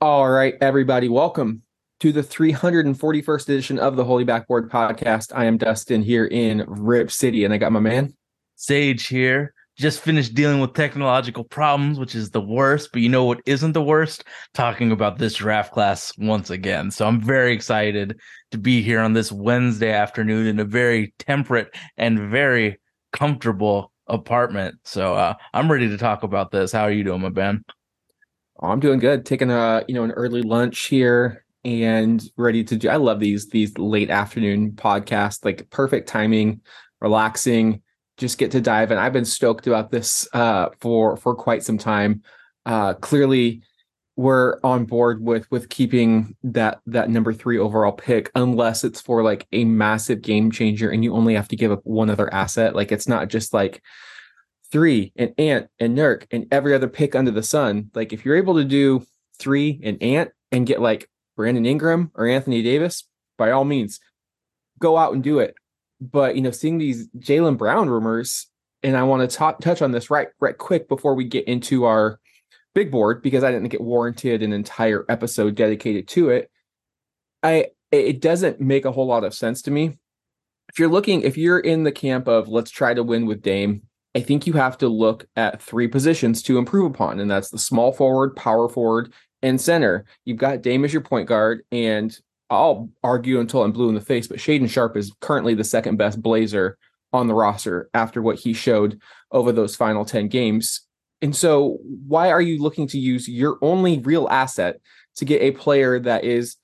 All right, everybody, welcome to the 341st edition of the Holy Backboard Podcast. I am Dustin here in Rip City, and I got my man Sage here. Just finished dealing with technological problems, which is the worst, but you know what isn't the worst? Talking about this draft class once again. So I'm very excited to be here on this Wednesday afternoon in a very temperate and very comfortable apartment. So uh, I'm ready to talk about this. How are you doing, my Ben? Oh, I'm doing good. Taking a you know an early lunch here and ready to do. I love these these late afternoon podcasts. Like perfect timing, relaxing. Just get to dive in. I've been stoked about this uh, for for quite some time. Uh, clearly, we're on board with with keeping that that number three overall pick, unless it's for like a massive game changer and you only have to give up one other asset. Like it's not just like three and Ant and Nurk and every other pick under the sun. Like if you're able to do three and Ant and get like Brandon Ingram or Anthony Davis, by all means, go out and do it. But you know, seeing these Jaylen Brown rumors, and I want to touch on this right right quick before we get into our big board because I didn't think it warranted an entire episode dedicated to it. I it doesn't make a whole lot of sense to me. If you're looking, if you're in the camp of let's try to win with Dame, I think you have to look at three positions to improve upon, and that's the small forward, power forward, and center. You've got Dame as your point guard, and I'll argue until I'm blue in the face, but Shaedon Sharpe is currently the second best Blazer on the roster after what he showed over those final 10 games. And so, why are you looking to use your only real asset to get a player that is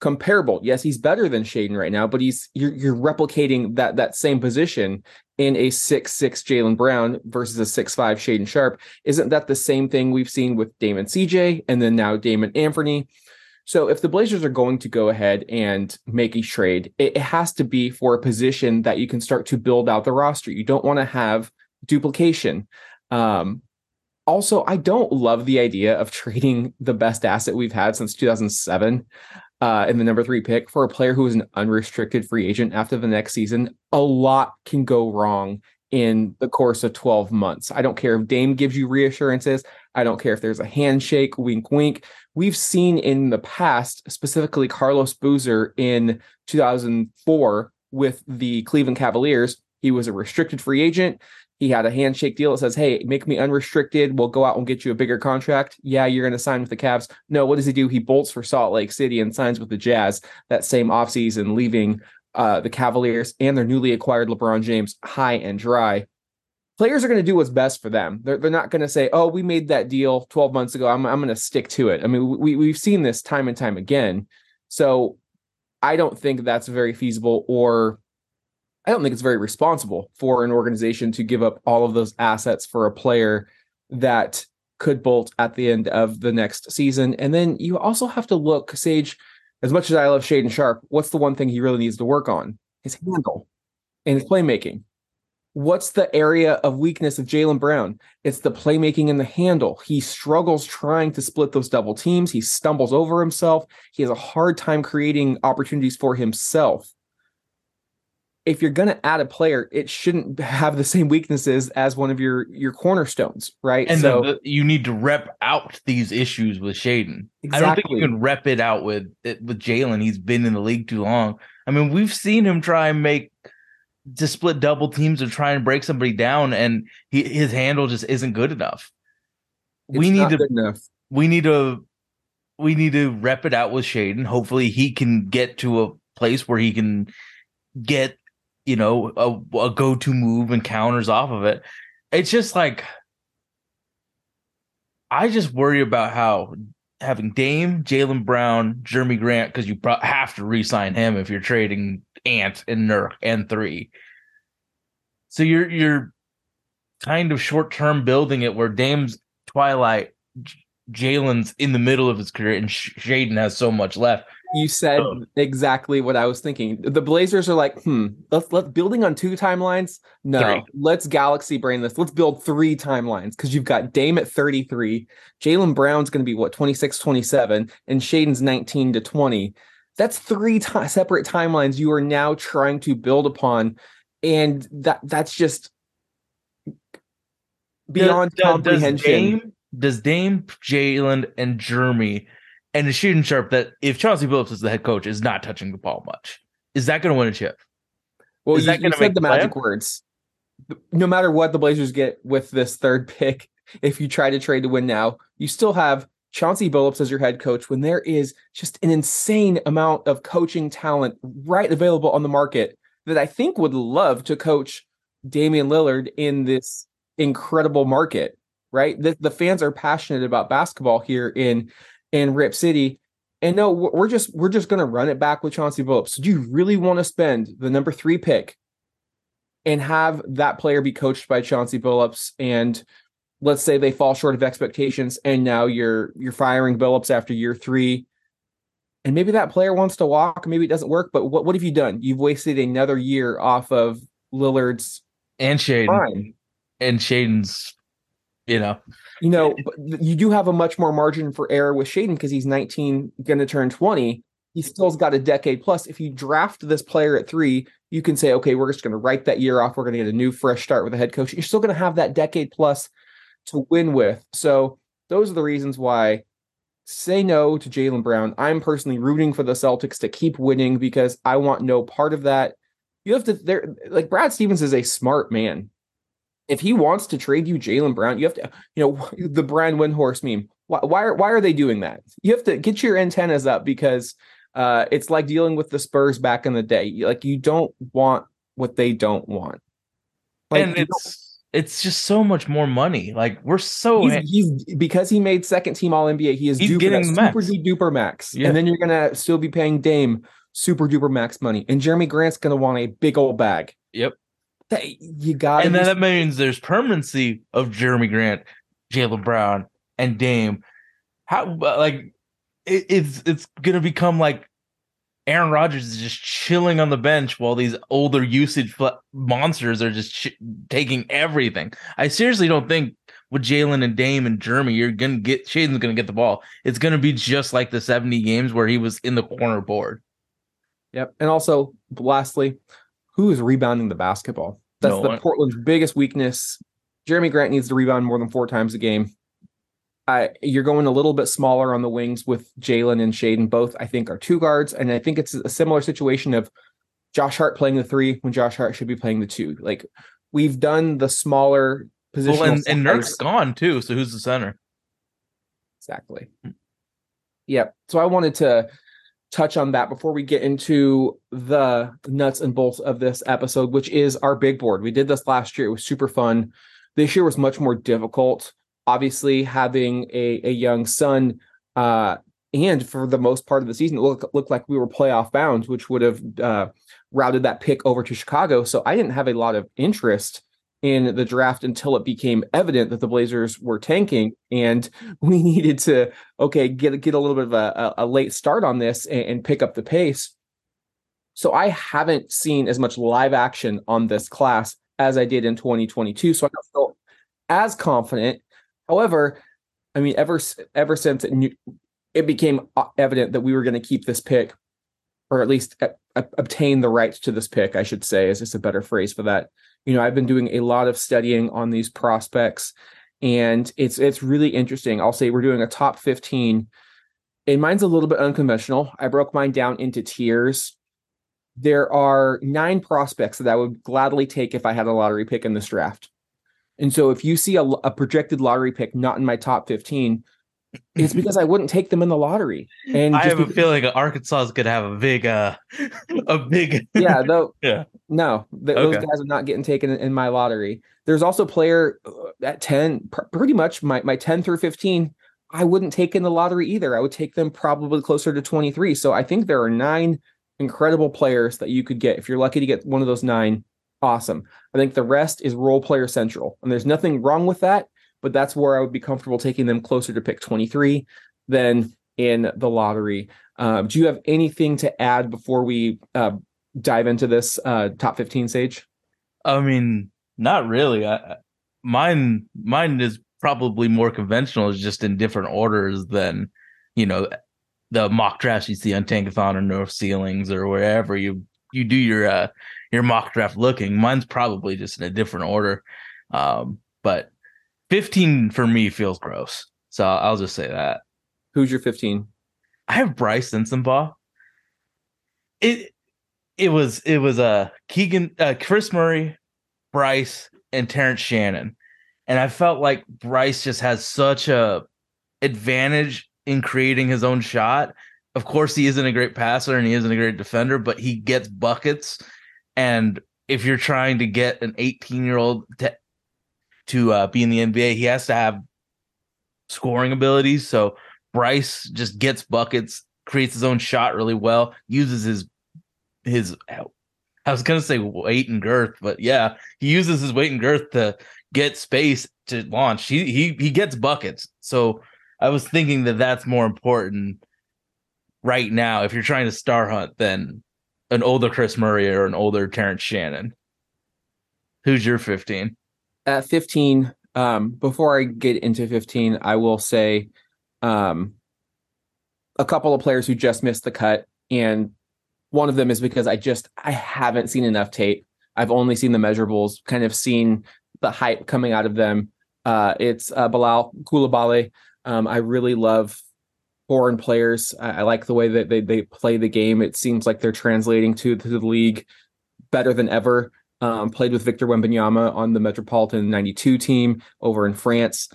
comparable? Yes, he's better than Shaedon right now, but he's you're, you're replicating that that same position in a six six Jaylen Brown versus a six five Shaedon Sharpe. Isn't that the same thing we've seen with Damon CJ and then now Damon Anthony? So if the Blazers are going to go ahead and make a trade, it has to be for a position that you can start to build out the roster. You don't want to have duplication. Um, also, I don't love the idea of trading the best asset we've had since 2007 uh, in the number three pick for a player who is an unrestricted free agent after the next season. A lot can go wrong in the course of 12 months. I don't care if Dame gives you reassurances. I don't care if there's a handshake, wink, wink. We've seen in the past, specifically Carlos Boozer in 2004 with the Cleveland Cavaliers. He was a restricted free agent. He had a handshake deal that says, Hey, make me unrestricted. We'll go out and get you a bigger contract. Yeah, you're going to sign with the Cavs. No, what does he do? He bolts for Salt Lake City and signs with the Jazz that same offseason, leaving uh, the Cavaliers and their newly acquired LeBron James high and dry. Players are going to do what's best for them. They're, they're not going to say, "Oh, we made that deal 12 months ago. I'm I'm going to stick to it." I mean, we we've seen this time and time again. So, I don't think that's very feasible, or I don't think it's very responsible for an organization to give up all of those assets for a player that could bolt at the end of the next season. And then you also have to look, Sage as much as I love Shaedon Sharpe, what's the one thing he really needs to work on? His handle and his playmaking. What's the area of weakness of Jaylen Brown? It's the playmaking and the handle. He struggles trying to split those double teams. He stumbles over himself. He has a hard time creating opportunities for himself if you're going to add a player, it shouldn't have the same weaknesses as one of your your cornerstones, right? And so the, the, you need to rep out these issues with Shaedon. Exactly. I don't think you can rep it out with with Jaylen. He's been in the league too long. I mean, we've seen him try and make to split double teams or try and break somebody down, and he, his handle just isn't good enough. It's we need to we need to we need to rep it out with Shaedon. Hopefully, he can get to a place where he can get you know, a, a go to move and counters off of it. It's just like, I just worry about how having Dame, Jaylen Brown, Jerami Grant, because you have to re sign him if you're trading Ant and Nurk and three. So you're, you're, kind of short term building it where Dame's Twilight, Jaylen's in the middle of his career, and Shaedon has so much left. You said oh. exactly what I was thinking. The Blazers are like, hmm, let's let building on two timelines. No, let let's galaxy brain this. Let's build three timelines because you've got Dame at 33, Jaylen Brown's going to be what 26, 27, and Shaedon's 19 to 20. That's three t- separate timelines you are now trying to build upon, and that that's just beyond does, comprehension. Does Dame, does Dame Jaylen, and Jerami and it's Shaedon Sharpe that if Chauncey Billups is the head coach, is not touching the ball much. Is that going to win a chip? Well, Is you, that you said the magic plan? words. No matter what the Blazers get with this third pick, if you try to trade to win now, you still have Chauncey Billups as your head coach when there is just an insane amount of coaching talent right available on the market that I think would love to coach Damian Lillard in this incredible market, right? The, the fans are passionate about basketball here in in Rip City. And no, we're just we're just gonna run it back with Chauncey Billups. Do you really want to spend the number three pick and have that player be coached by Chauncey Billups? And let's say they fall short of expectations and now you're you're firing Billups after year three. And maybe that player wants to walk maybe it doesn't work but what, what have you done? You've wasted another year off of Lillard's And Shaedon. and Shaedon's, you know, you know you do have a much more margin for error with Shaedon because he's 19 going to turn 20 he still's got a decade plus if you draft this player at three you can say okay we're just going to write that year off we're going to get a new fresh start with a head coach you're still going to have that decade plus to win with so those are the reasons why say no to Jaylen Brown. I'm personally rooting for the Celtics to keep winning because I want no part of that. You have to there like Brad Stevens is a smart man. If he wants to trade you Jaylen Brown, you have to, you know, the Brian Windhorst meme. Why, why are why are they doing that? You have to get your antennas up because uh, it's like dealing with the Spurs back in the day. Like you don't want what they don't want. Like, and it's it's just so much more money. Like we're so he's, he's because he made second team All NBA. He is He's getting super duper max, Yeah. and then you're gonna still be paying Dame super duper max money, and Jerami Grant's gonna want a big old bag. Yep. You got and then that means there's permanency of Jerami Grant, Jaylen Brown, and Dame. How uh, like it, it's it's gonna become like Aaron Rodgers is just chilling on the bench while these older usage fl- monsters are just ch- taking everything. I seriously don't think with Jaylen and Dame and Jerami, you're gonna get Shaedon's gonna get the ball. It's gonna be just like the 70 games where he was in the corner board. Yep. And also, lastly, who is rebounding the basketball? That's No the. Portland's biggest weakness. Jerami Grant needs to rebound more than four times a game. I, you're going a little bit smaller on the wings with Jaylen and Shaedon. Both, I think, are two guards. And I think it's a similar situation of Josh Hart playing the three when Josh Hart should be playing the two. Like we've done the smaller positional. Well, and, and Nurk's gone too. So who's the center? Exactly. Yep. So I wanted to touch on that before we get into the nuts and bolts of this episode, which is our big board. We did this last year. It was super fun. This year was much more difficult. Obviously, having a, a young son, uh, and for the most part of the season, it looked, looked like we were playoff bound, which would have uh, routed that pick over to Chicago. So I didn't have a lot of interest in the draft until it became evident that the Blazers were tanking and we needed to okay get get a little bit of a, a late start on this and, and pick up the pace. So I haven't seen as much live action on this class as I did in 2022. So I don't feel as confident. However, I mean, ever ever since it, knew, it became uh, evident that we were going to keep this pick, or at least uh, uh, obtain the rights to this pick, I should say, is just a better phrase for that. You know, I've been doing a lot of studying on these prospects, and it's it's really interesting. I'll say we're doing a top 15, and mine's a little bit unconventional. I broke mine down into tiers. There are nine prospects that I would gladly take if I had a lottery pick in this draft. And so if you see a, a projected lottery pick not in my top 15, it's because I wouldn't take them in the lottery. And I just have a feeling Arkansas is gonna have a big, uh, a big. yeah, though. Yeah. No, th- those guys are not getting taken in, in my lottery. There's also player uh, at 10, pr- pretty much my, my 10 through 15. I wouldn't take in the lottery either. I would take them probably closer to 23. So I think there are nine incredible players that you could get. If you're lucky to get one of those nine, awesome. I think the rest is role player central. And there's nothing wrong with that, but that's where I would be comfortable taking them closer to pick 23 than in the lottery. Um, do you have anything to add before we uh, dive into this uh, top 15, Sage? I mean, not really. I, mine, mine is probably more conventional. It's just in different orders than, you know, the mock drafts you see on Tankathon or No Ceilings or wherever you you do your uh your mock draft looking. Mine's probably just in a different order. Um, but 15 for me feels gross. So I'll just say that. Who's your 15? I have Brice Sensabaugh. It it was it was a uh, Keegan uh, Kris Murray, Brice, and Terrence Shannon. And I felt like Brice just has such a advantage in creating his own shot. Of course, he isn't a great passer and he isn't a great defender, but he gets buckets. And if you're trying to get an 18 year old to, to uh, be in the NBA, he has to have scoring abilities. So Brice just gets buckets, creates his own shot really well, uses his his I was gonna say weight and girth, but yeah, he uses his weight and girth to get space to launch. He he he gets buckets. So I was thinking that that's more important right now if you're trying to star hunt than an older Kris Murray or an older Terrence Shannon. Who's your 15? At 15, um, before I get into 15, I will say um, a couple of players who just missed the cut. And one of them is because I just I haven't seen enough tape. I've only seen the measurables, kind of seen the hype coming out of them. Uh, it's uh, Bilal Coulibaly. Um, I really love foreign players. I, I, like the way that they, they play the game. It seems like they're translating to, to the league better than ever. Um, played with Victor Wembanyama on the Metropolitan 92 team over in France.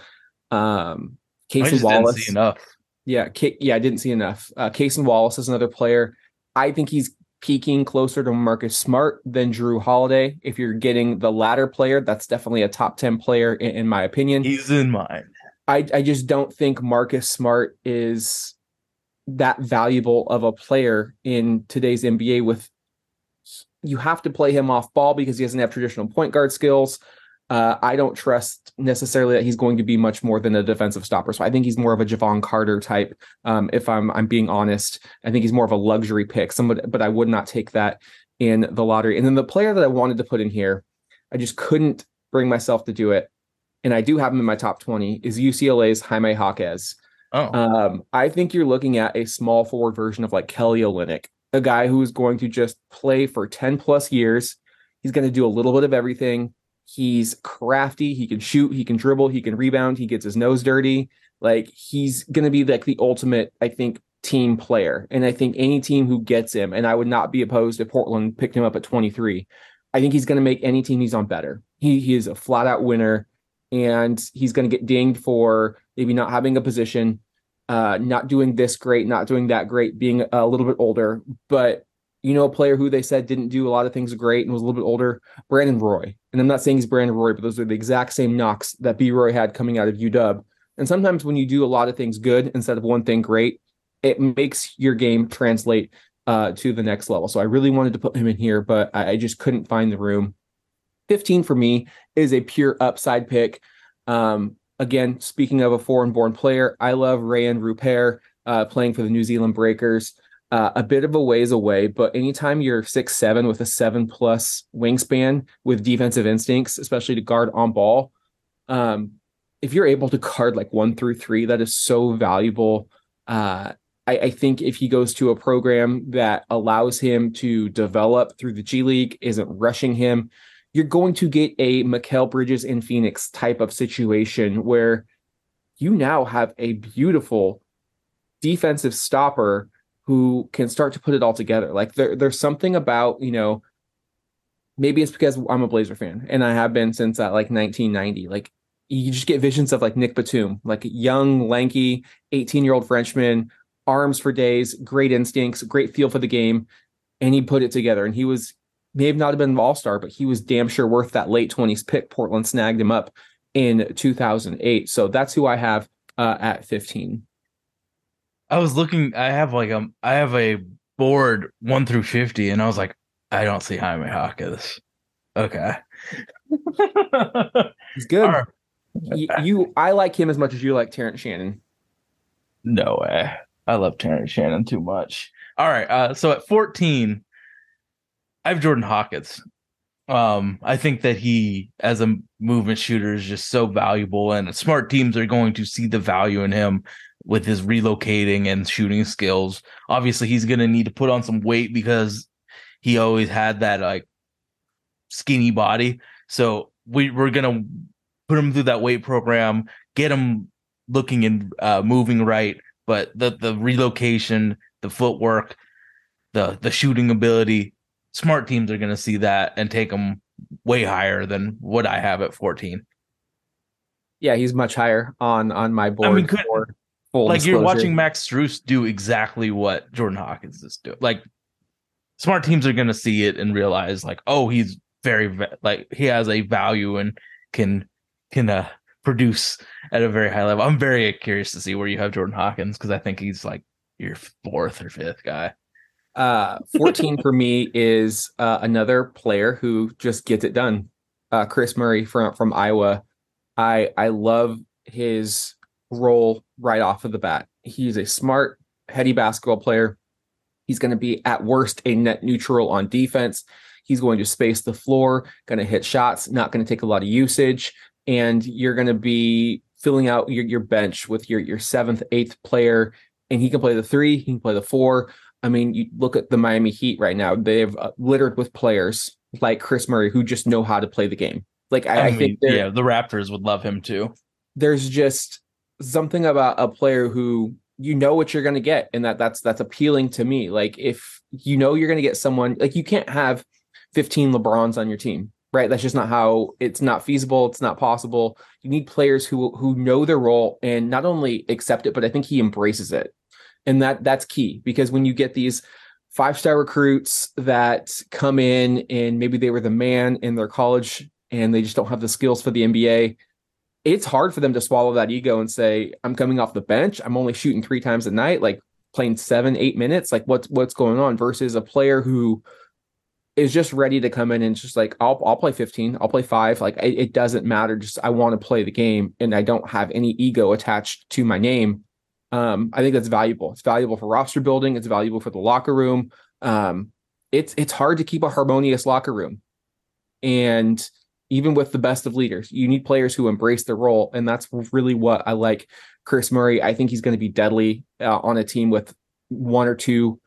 Um, Cason Wallace. enough. Yeah, K- yeah, I didn't see enough. Uh, Cason Wallace is another player. I think he's peaking closer to Marcus Smart than Jrue Holiday. If you're getting the latter player, that's definitely a top 10 player in, in my opinion. He's in mine. I, I just don't think Marcus Smart is that valuable of a player in today's NBA with you have to play him off ball because he doesn't have traditional point guard skills. Uh, I don't trust necessarily that he's going to be much more than a defensive stopper. So I think he's more of a Jevon Carter type. Um, if I'm I'm being honest, I think he's more of a luxury pick. Somebody, but I would not take that in the lottery. And then the player that I wanted to put in here, I just couldn't bring myself to do it. And I do have him in my top 20 is UCLA's Jaime Jaquez. Oh. Um, I think you're looking at a small forward version of like Kelly Olynyk, a guy who is going to just play for 10 plus years. He's going to do a little bit of everything He's crafty. He can shoot. He can dribble. He can rebound. He gets his nose dirty. Like he's going to be like the ultimate, I think, team player. And I think any team who gets him, and I would not be opposed if Portland picked him up at 23. I think he's going to make any team he's on better. He he is a flat out winner, and he's going to get dinged for maybe not having a position, uh, not doing this great, not doing that great, being a little bit older. But you know, a player who they said didn't do a lot of things great and was a little bit older, Brandon Roy. And I'm not saying he's Brandon Roy, but those are the exact same knocks that B Roy had coming out of UW. And sometimes when you do a lot of things good instead of one thing great, it makes your game translate uh, to the next level. So I really wanted to put him in here, but I, just couldn't find the room. 15 for me is a pure upside pick. Um, again, speaking of a foreign born player, I love Rayan Rupert uh, playing for the New Zealand Breakers uh, a bit of a ways away, but anytime you're six seven with a seven plus wingspan with defensive instincts, especially to guard on ball, um, if you're able to guard like one through three, that is so valuable. Uh, I, I, think if he goes to a program that allows him to develop through the G League, isn't rushing him, you're going to get a Mikal Bridges in Phoenix type of situation where you now have a beautiful defensive stopper who can start to put it all together. Like there, there's something about, you know, maybe it's because I'm a Blazer fan and I have been since that like 1990. Like you just get visions of like Nick Batum, like young, lanky, 18 year old Frenchman, arms for days, great instincts, great feel for the game. And he put it together. And he was, may have not have been an all star, but he was damn sure worth that late 20s pick. Portland snagged him up in 2008. So that's who I have uh, at 15. I was looking. I have like a I have a board one through fifty, and I was like, I don't see Jaime Jaquez. Okay, he's good. Right. You, you, I like him as much as you like Terrence Shannon. No way. I love Terrence Shannon too much. All right. Uh, so at 14, I have Jordan Hawkins. Um, I think that he, as a movement shooter, is just so valuable, and smart teams are going to see the value in him with his relocating and shooting skills. Obviously, he's going to need to put on some weight because he always had that like skinny body. So we, we're going to put him through that weight program, get him looking and uh, moving right, but the the relocation, the footwork, the the shooting ability, smart teams are going to see that and take him way higher than what I have at 14. Yeah, he's much higher on on my board. I mean, could, like disclosure. you're watching Max Strus do exactly what Jordan Hawkins is doing. Like smart teams are going to see it and realize like, oh, he's very like he has a value and can can uh, produce at a very high level. I'm very curious to see where you have Jordan Hawkins because I think he's like your fourth or fifth guy. Uh, 14 for me is uh, another player who just gets it done. Uh, Kris Murray from from Iowa. I I love his role right off of the bat. He's a smart, heady basketball player. He's going to be at worst a net neutral on defense. He's going to space the floor, going to hit shots, not going to take a lot of usage, and you're going to be filling out your, your bench with your your seventh, eighth player, and he can play the three, he can play the four. I mean, you look at the Miami Heat right now; they've uh, littered with players like Kris Murray who just know how to play the game. Like I, I, I think, yeah, the Raptors would love him too. There's just something about a player who you know what you're going to get, and that that's that's appealing to me. Like if you know you're going to get someone, like you can't have 15 LeBrons on your team, right? That's just not how it's not feasible. It's not possible. You need players who who know their role and not only accept it, but I think he embraces it and that that's key because when you get these five star recruits that come in and maybe they were the man in their college and they just don't have the skills for the NBA, it's hard for them to swallow that ego and say, I'm coming off the bench. I'm only shooting three times a night, like playing seven, eight minutes. Like what's what's going on versus a player who is just ready to come in and just like I'll I'll play 15, I'll play five. Like it, it doesn't matter. Just I want to play the game and I don't have any ego attached to my name um, I think that's valuable. It's valuable for roster building. It's valuable for the locker room. Um, it's it's hard to keep a harmonious locker room, and even with the best of leaders, you need players who embrace their role, and that's really what I like. Kris Murray, I think he's going to be deadly uh, on a team with one or two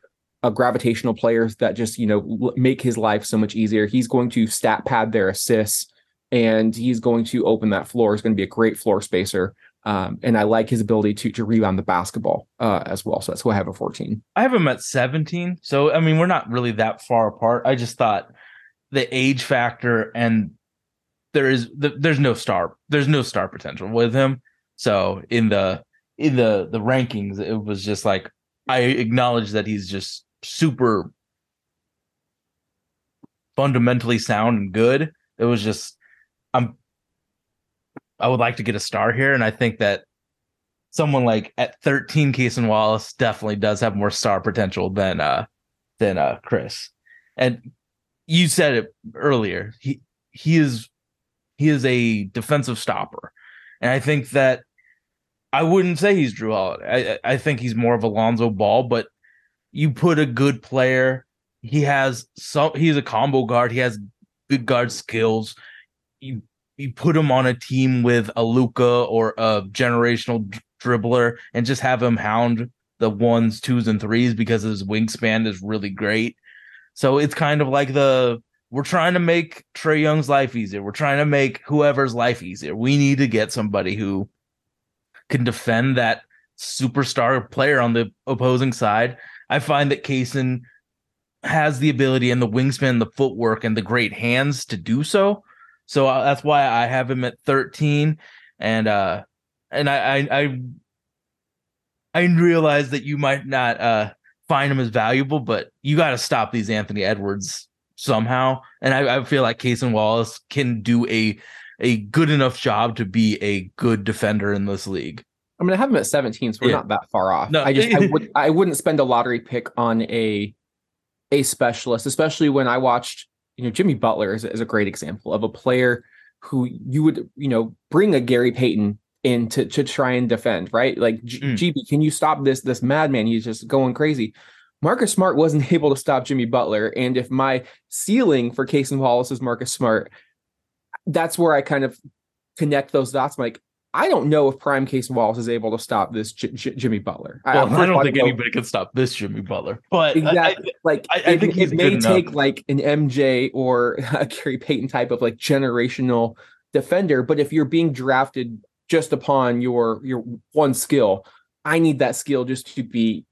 uh, gravitational players that just you know make his life so much easier. He's going to stat pad their assists, and he's going to open that floor. He's going to be a great floor spacer. Um, and I like his ability to to rebound the basketball uh, as well. So that's why I have a 14. I have him at 17. So I mean, we're not really that far apart. I just thought the age factor and there is the, there's no star there's no star potential with him. So in the in the the rankings, it was just like I acknowledge that he's just super fundamentally sound and good. It was just I would like to get a star here, and I think that someone like at 13, Cason Wallace definitely does have more star potential than uh than uh Kris. And you said it earlier. He he is he is a defensive stopper, and I think that I wouldn't say he's Jrue Holiday. I I think he's more of Alonzo Ball, but you put a good player. He has some. He's a combo guard. He has good guard skills. You you put him on a team with a Luka or a generational dribbler and just have him hound the ones, twos, and threes because his wingspan is really great. So it's kind of like the we're trying to make Trae Young's life easier. We're trying to make whoever's life easier. We need to get somebody who can defend that superstar player on the opposing side. I find that Cason has the ability and the wingspan, the footwork, and the great hands to do so. So uh, that's why I have him at 13. And uh and I I I, I realize that you might not uh find him as valuable, but you got to stop these Anthony Edwards somehow. And I, I feel like Cason Wallace can do a a good enough job to be a good defender in this league. I'm gonna have him at 17, so we're yeah. not that far off. No. I just I, would, I wouldn't spend a lottery pick on a a specialist, especially when I watched you know, Jimmy Butler is, is a great example of a player who you would, you know, bring a Gary Payton in to, to try and defend, right? Like, G- mm. GB, can you stop this this madman? He's just going crazy. Marcus Smart wasn't able to stop Jimmy Butler, and if my ceiling for Cason Wallace is Marcus Smart, that's where I kind of connect those dots. I'm like, I don't know if Prime Case Wallace is able to stop this J- J- Jimmy Butler. Well, I, I don't think anybody can stop this Jimmy Butler. But exactly, I, like I, it, think it may take like an MJ or a Gary Payton type of like generational defender. But if you're being drafted just upon your your one skill, I need that skill just to be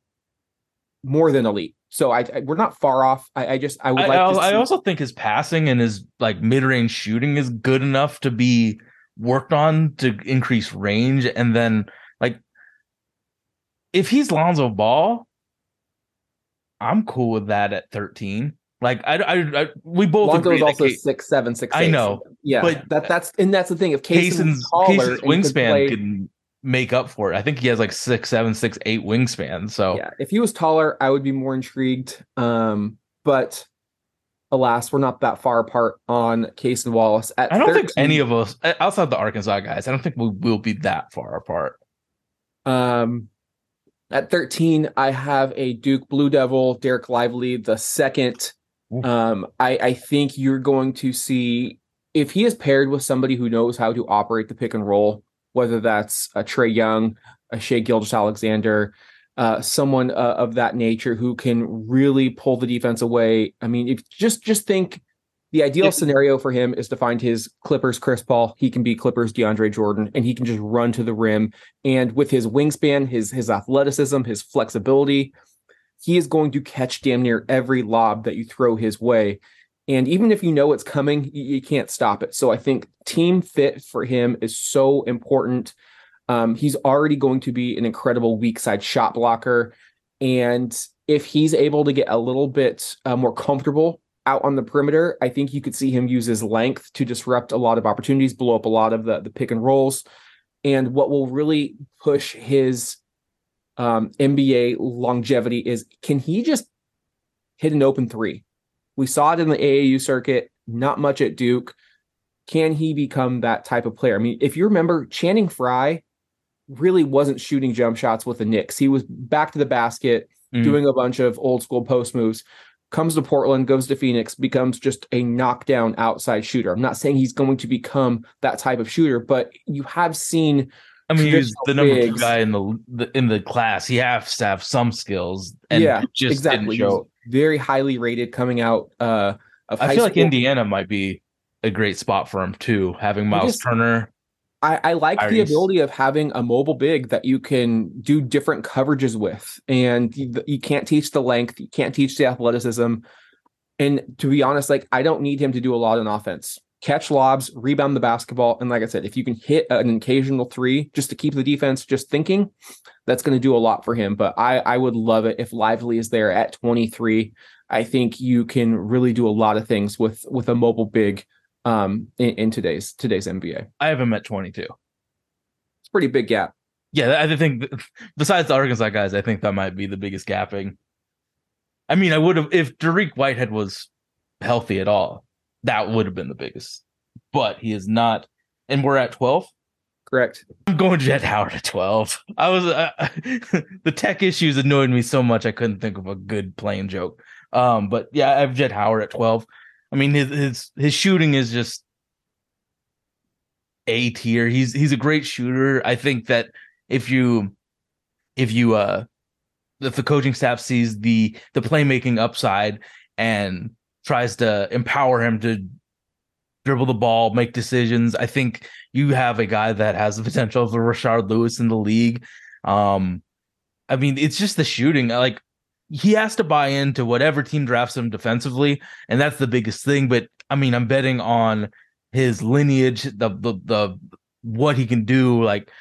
more than elite. So I, I we're not far off. I, I just I would like. I, to I also think his passing and his like mid range shooting is good enough to be worked on to increase range, and then like if he's Lonzo Ball, I'm cool with that at 13. Like I, I, I we both Lonzo is also six seven six. I eight. know, Yeah, but- that that's and that's the thing. If Cason's Cason's, taller, Cason's and could wingspan play- can make up for it. I think he has like six, seven, six, eight wingspan. So yeah, if he was taller, I would be more intrigued. Um, but alas, we're not that far apart on Cason Wallace. At I don't think any of us outside the Arkansas guys, I don't think we will be that far apart. Um, at 13, I have a Duke Blue Devil, Dereck Lively, the second. Um, I, I think you're going to see if he is paired with somebody who knows how to operate the pick and roll, whether that's a Trae Young, a Shai Gilgeous-Alexander, uh, someone uh, of that nature who can really pull the defense away. I mean, if just just think the ideal If- scenario for him is to find his Clippers Chris Paul. He can be Clippers DeAndre Jordan, and he can just run to the rim. And with his wingspan, his his athleticism, his flexibility, he is going to catch damn near every lob that you throw his way. And even if you know it's coming, you, you can't stop it. So I think team fit for him is so important. Um, he's already going to be an incredible weak side shot blocker. And if he's able to get a little bit uh, more comfortable out on the perimeter, I think you could see him use his length to disrupt a lot of opportunities, blow up a lot of the, the pick and rolls. And what will really push his um, NBA longevity is can he just hit an open three? We saw it in the AAU circuit, not much at Duke. Can he become that type of player? I mean, if you remember, Channing Frye really wasn't shooting jump shots with the Knicks. He was back to the basket, Mm. doing a bunch of old school post moves. Comes to Portland, goes to Phoenix, becomes just a knockdown outside shooter. I'm not saying he's going to become that type of shooter, but you have seen I mean, he's the number two guy in the, the in the class. He has to have some skills, and Yeah, just exactly didn't show. Very highly rated coming out uh, of I feel like. Indiana might be a great spot for him too, having Myles just- Turner. I, I like the ability of having a mobile big that you can do different coverages with, and you, you can't teach the length, you can't teach the athleticism. And to be honest, like I don't need him to do a lot on offense. Catch lobs, rebound the basketball, and like I said, if you can hit an occasional three just to keep the defense just thinking, that's going to do a lot for him. But I I would love it if Lively is there at 23. I think you can really do a lot of things with with a mobile big um in, in today's today's NBA. I have him at 22. It's a pretty big gap. Yeah, I think besides the Arkansas guys, I think that might be the biggest gapping. I mean, I would have if Dariq Whitehead was healthy at all, that would have been the biggest. But he is not, and we're at 12. Correct. I'm going Jett Howard at 12. I was uh, the tech issues annoyed me so much I couldn't think of a good plain joke. Um, but yeah, I have Jett Howard at 12. I mean, his his his shooting is just A tier. He's he's a great shooter. I think that if you if you uh if the coaching staff sees the the playmaking upside and tries to empower him to dribble the ball, make decisions, I think you have a guy that has the potential of a Rashard Lewis in the league. Um, I mean, it's just the shooting. Like he has to buy into whatever team drafts him defensively, and that's the biggest thing. But I mean, I'm betting on his lineage, the the the what he can do. Like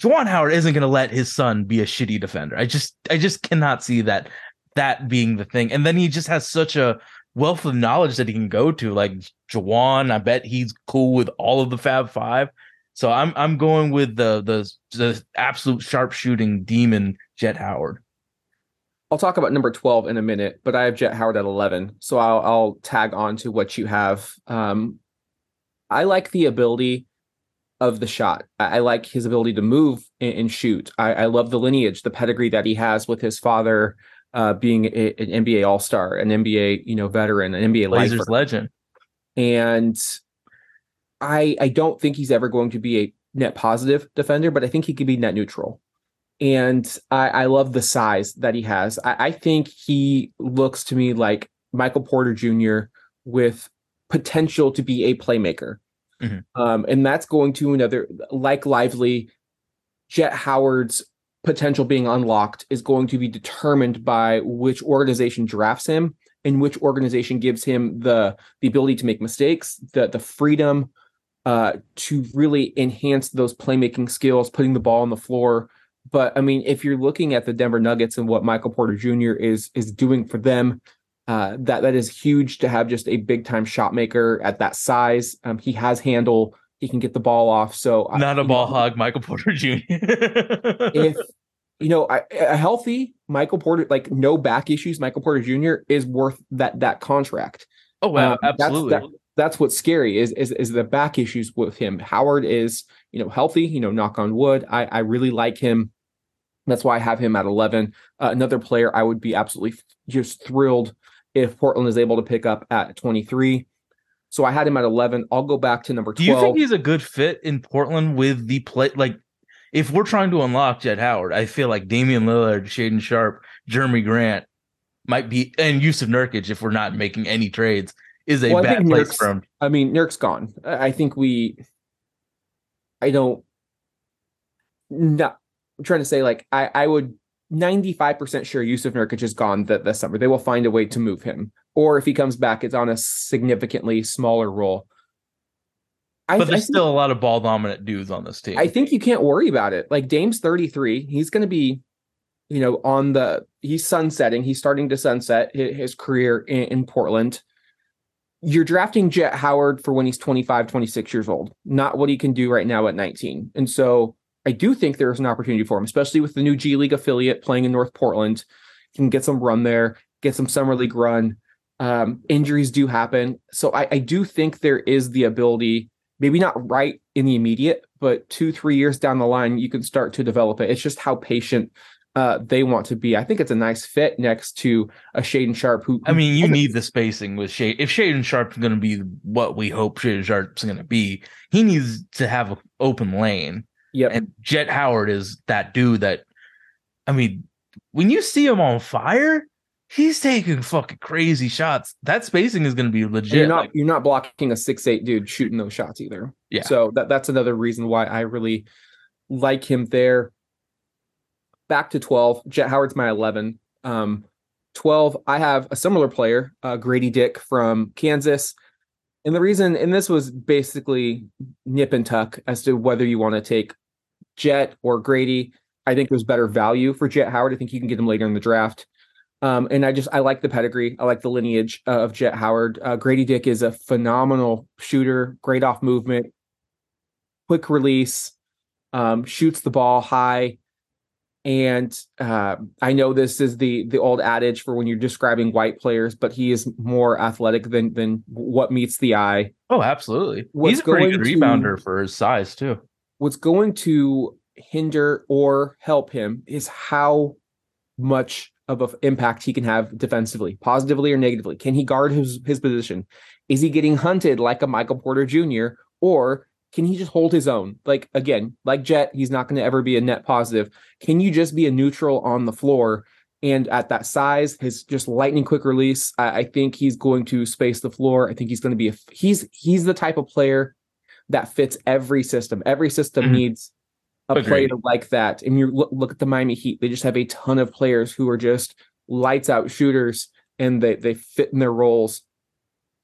Juwan Howard isn't going to let his son be a shitty defender. I just I just cannot see that that being the thing. And then he just has such a wealth of knowledge that he can go to. Like Juwan, I bet he's cool with all of the Fab Five. So I'm I'm going with the the the absolute sharpshooting demon Jett Howard. I'll talk about number 12 in a minute, but I have Jett Howard at 11. So I'll, I'll tag on to what you have. Um, I like the ability of the shot. I, I like his ability to move and, and shoot. I, I love the lineage, the pedigree that he has with his father uh, being a, an NBA All Star, an NBA you know veteran, an NBA Blazers lifer. legend. and I I don't think he's ever going to be a net positive defender, but I think he can be net neutral. And I, I love the size that he has. I, I think he looks to me like Michael Porter Jr. with potential to be a playmaker. Mhm. Um, and that's going to another like Lively, Jett Howard's potential being unlocked is going to be determined by which organization drafts him and which organization gives him the the ability to make mistakes, the the freedom uh, to really enhance those playmaking skills, putting the ball on the floor. But I mean, if you're looking at the Denver Nuggets and what Michael Porter Jr. is is doing for them, uh, that that is huge to have just a big time shot maker at that size. Um, he has handle. He can get the ball off. So not a ball know, hog, Michael Porter Jr. if you know, a healthy Michael Porter, like no back issues, Michael Porter Jr. is worth that that contract. Oh wow, um, absolutely. That's, that, that's what's scary is, is is the back issues with him. Howard is you know healthy. You know, knock on wood. I I really like him. That's why I have him at eleven. Uh, another player I would be absolutely just thrilled if Portland is able to pick up at twenty three. So I had him at eleven. I'll go back to number twelve. Do you think he's a good fit in Portland with the play like? if we're trying to unlock Jett Howard, I feel like Damian Lillard, Shaedon Sharpe, Jerami Grant might be, and Jusuf Nurkic, if we're not making any trades, is a well, bad place for him. I mean, Nurk's gone. I think we, I don't, not, I'm trying to say like, I, I would 95% sure Jusuf Nurkic is gone that this summer. They will find a way to move him. Or if he comes back, it's on a significantly smaller role. I, but there's still a lot of ball dominant dudes on this team. I think you can't worry about it. Like Dame's 33. He's going to be, you know, on the he's sunsetting. He's starting to sunset his, his career in, in, Portland. You're drafting Jett Howard for when he's 25, 26 years old, not what he can do right now at 19. And so I do think there's an opportunity for him, especially with the new G League affiliate playing in North Portland. He can get some run there, get some summer league run. Um, injuries do happen. So I, I do think there is the ability maybe not right in the immediate, but two, three years down the line, you can start to develop it. It's just how patient uh, they want to be. I think it's a nice fit next to a Shaedon Sharpe. Who, I mean, you need the spacing with Shade. If Shaedon Sharpe's going to be what we hope Shaedon Sharpe's going to be, he needs to have an open lane. Yeah, and Jett Howard is that dude that. I mean, when you see him on fire, he's taking fucking crazy shots. That spacing is going to be legit. And you're not you're not blocking a six eight dude shooting those shots either. Yeah. So that that's another reason why I really like him there. Back to twelve. Jett Howard's my eleven. Um, twelve. I have a similar player, uh, Grady Dick from Kansas. And the reason, and this was basically nip and tuck as to whether you want to take Jett or Grady. I think there's better value for Jett Howard. I think you can get him later in the draft. Um, and I just I like the pedigree. I like the lineage of Jett Howard. Uh, Grady Dick is a phenomenal shooter, great off movement, quick release, um, shoots the ball high. And uh, I know this is the the old adage for when you're describing white players, but he is more athletic than than what meets the eye. Oh, absolutely. What's He's a pretty good to, rebounder for his size too. What's going to hinder or help him is how much of an impact he can have defensively, positively or negatively. Can he guard his his position? Is he getting hunted like a Michael Porter Jr. or can he just hold his own? Like again, like Jett, he's not going to ever be a net positive. Can you just be a neutral on the floor? And at that size, his just lightning quick release, I, I think he's going to space the floor. I think he's going to be a he's he's the type of player that fits every system. Every system mm-hmm. needs a Agreed. player like that. And you look, look at the Miami Heat; they just have a ton of players who are just lights out shooters, and they they fit in their roles.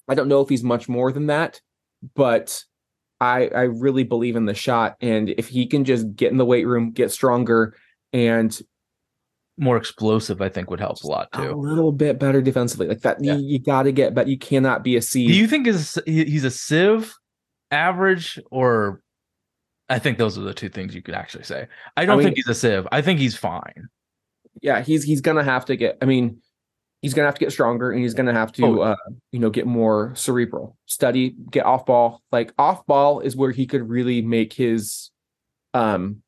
I don't know if he's much more than that, but I I really believe in the shot, and if he can just get in the weight room, get stronger, and more explosive, I think would help a lot too. A little bit better defensively, like that. Yeah. You, you got to get, but you cannot be a C. Do you think is he's a sieve average or I think those are the two things you could actually say. I don't I mean, think he's a sieve. I think he's fine. Yeah, he's he's gonna have to get. I mean, he's gonna have to get stronger, and he's gonna have to, oh. uh, you know, get more cerebral, study, get off ball. Like off ball is where he could really make his, um,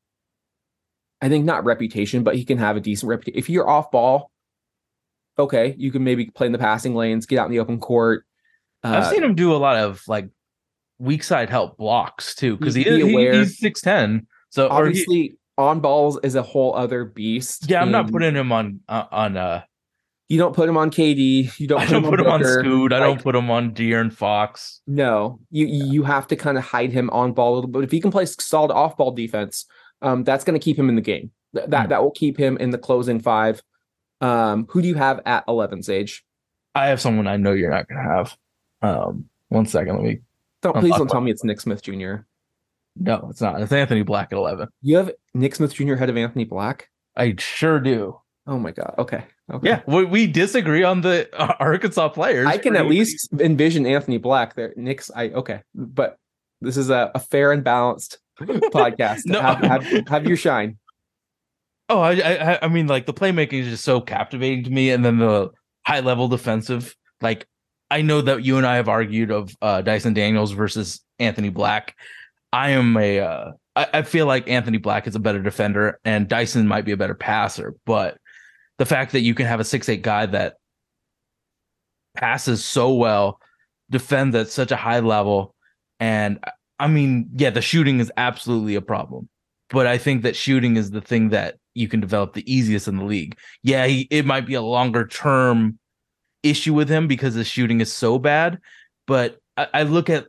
I think not reputation, but he can have a decent reputation. If you're off ball, okay, you can maybe play in the passing lanes, get out in the open court. Uh, I've seen him do a lot of like weak side help blocks too because he, he, he, he's six ten. So obviously he, on balls is a whole other beast. Yeah, I'm not putting him on uh, on uh you don't put him on KD. You don't. I don't put him on, Scoot. I don't put him on De'Aaron Fox. No, you you have to kind of hide him on ball a little bit. If he can play solid off ball defense, um, that's going to keep him in the game. Th- that Hmm. that will keep him in the closing five. Um, who do you have at 11 Sage? I have someone I know you're not gonna have. Um, one second, let me. Don't please don't tell me it's Nick Smith Jr. No, it's not. It's Anthony Black at eleven. You have Nick Smith Jr. ahead of Anthony Black. I sure do. Oh my god. Okay. Okay. Yeah, we, we disagree on the uh, Arkansas players. I can at least envision Anthony Black there. Nick's I okay, but this is a, a fair and balanced podcast. No. have, have, have your shine. Oh, I, I I mean, like the playmaking is just so captivating to me, and then the high level defensive. Like, I know that you and I have argued of uh, Dyson Daniels versus Anthony Black. I am a. Uh, I, I feel like Anthony Black is a better defender, and Dyson might be a better passer. But the fact that you can have a six eight guy that passes so well, defends at such a high level, and I mean, yeah, the shooting is absolutely a problem but I think that shooting is the thing that you can develop the easiest in the league. Yeah, he, it might be a longer term issue with him because the shooting is so bad, but I, I look at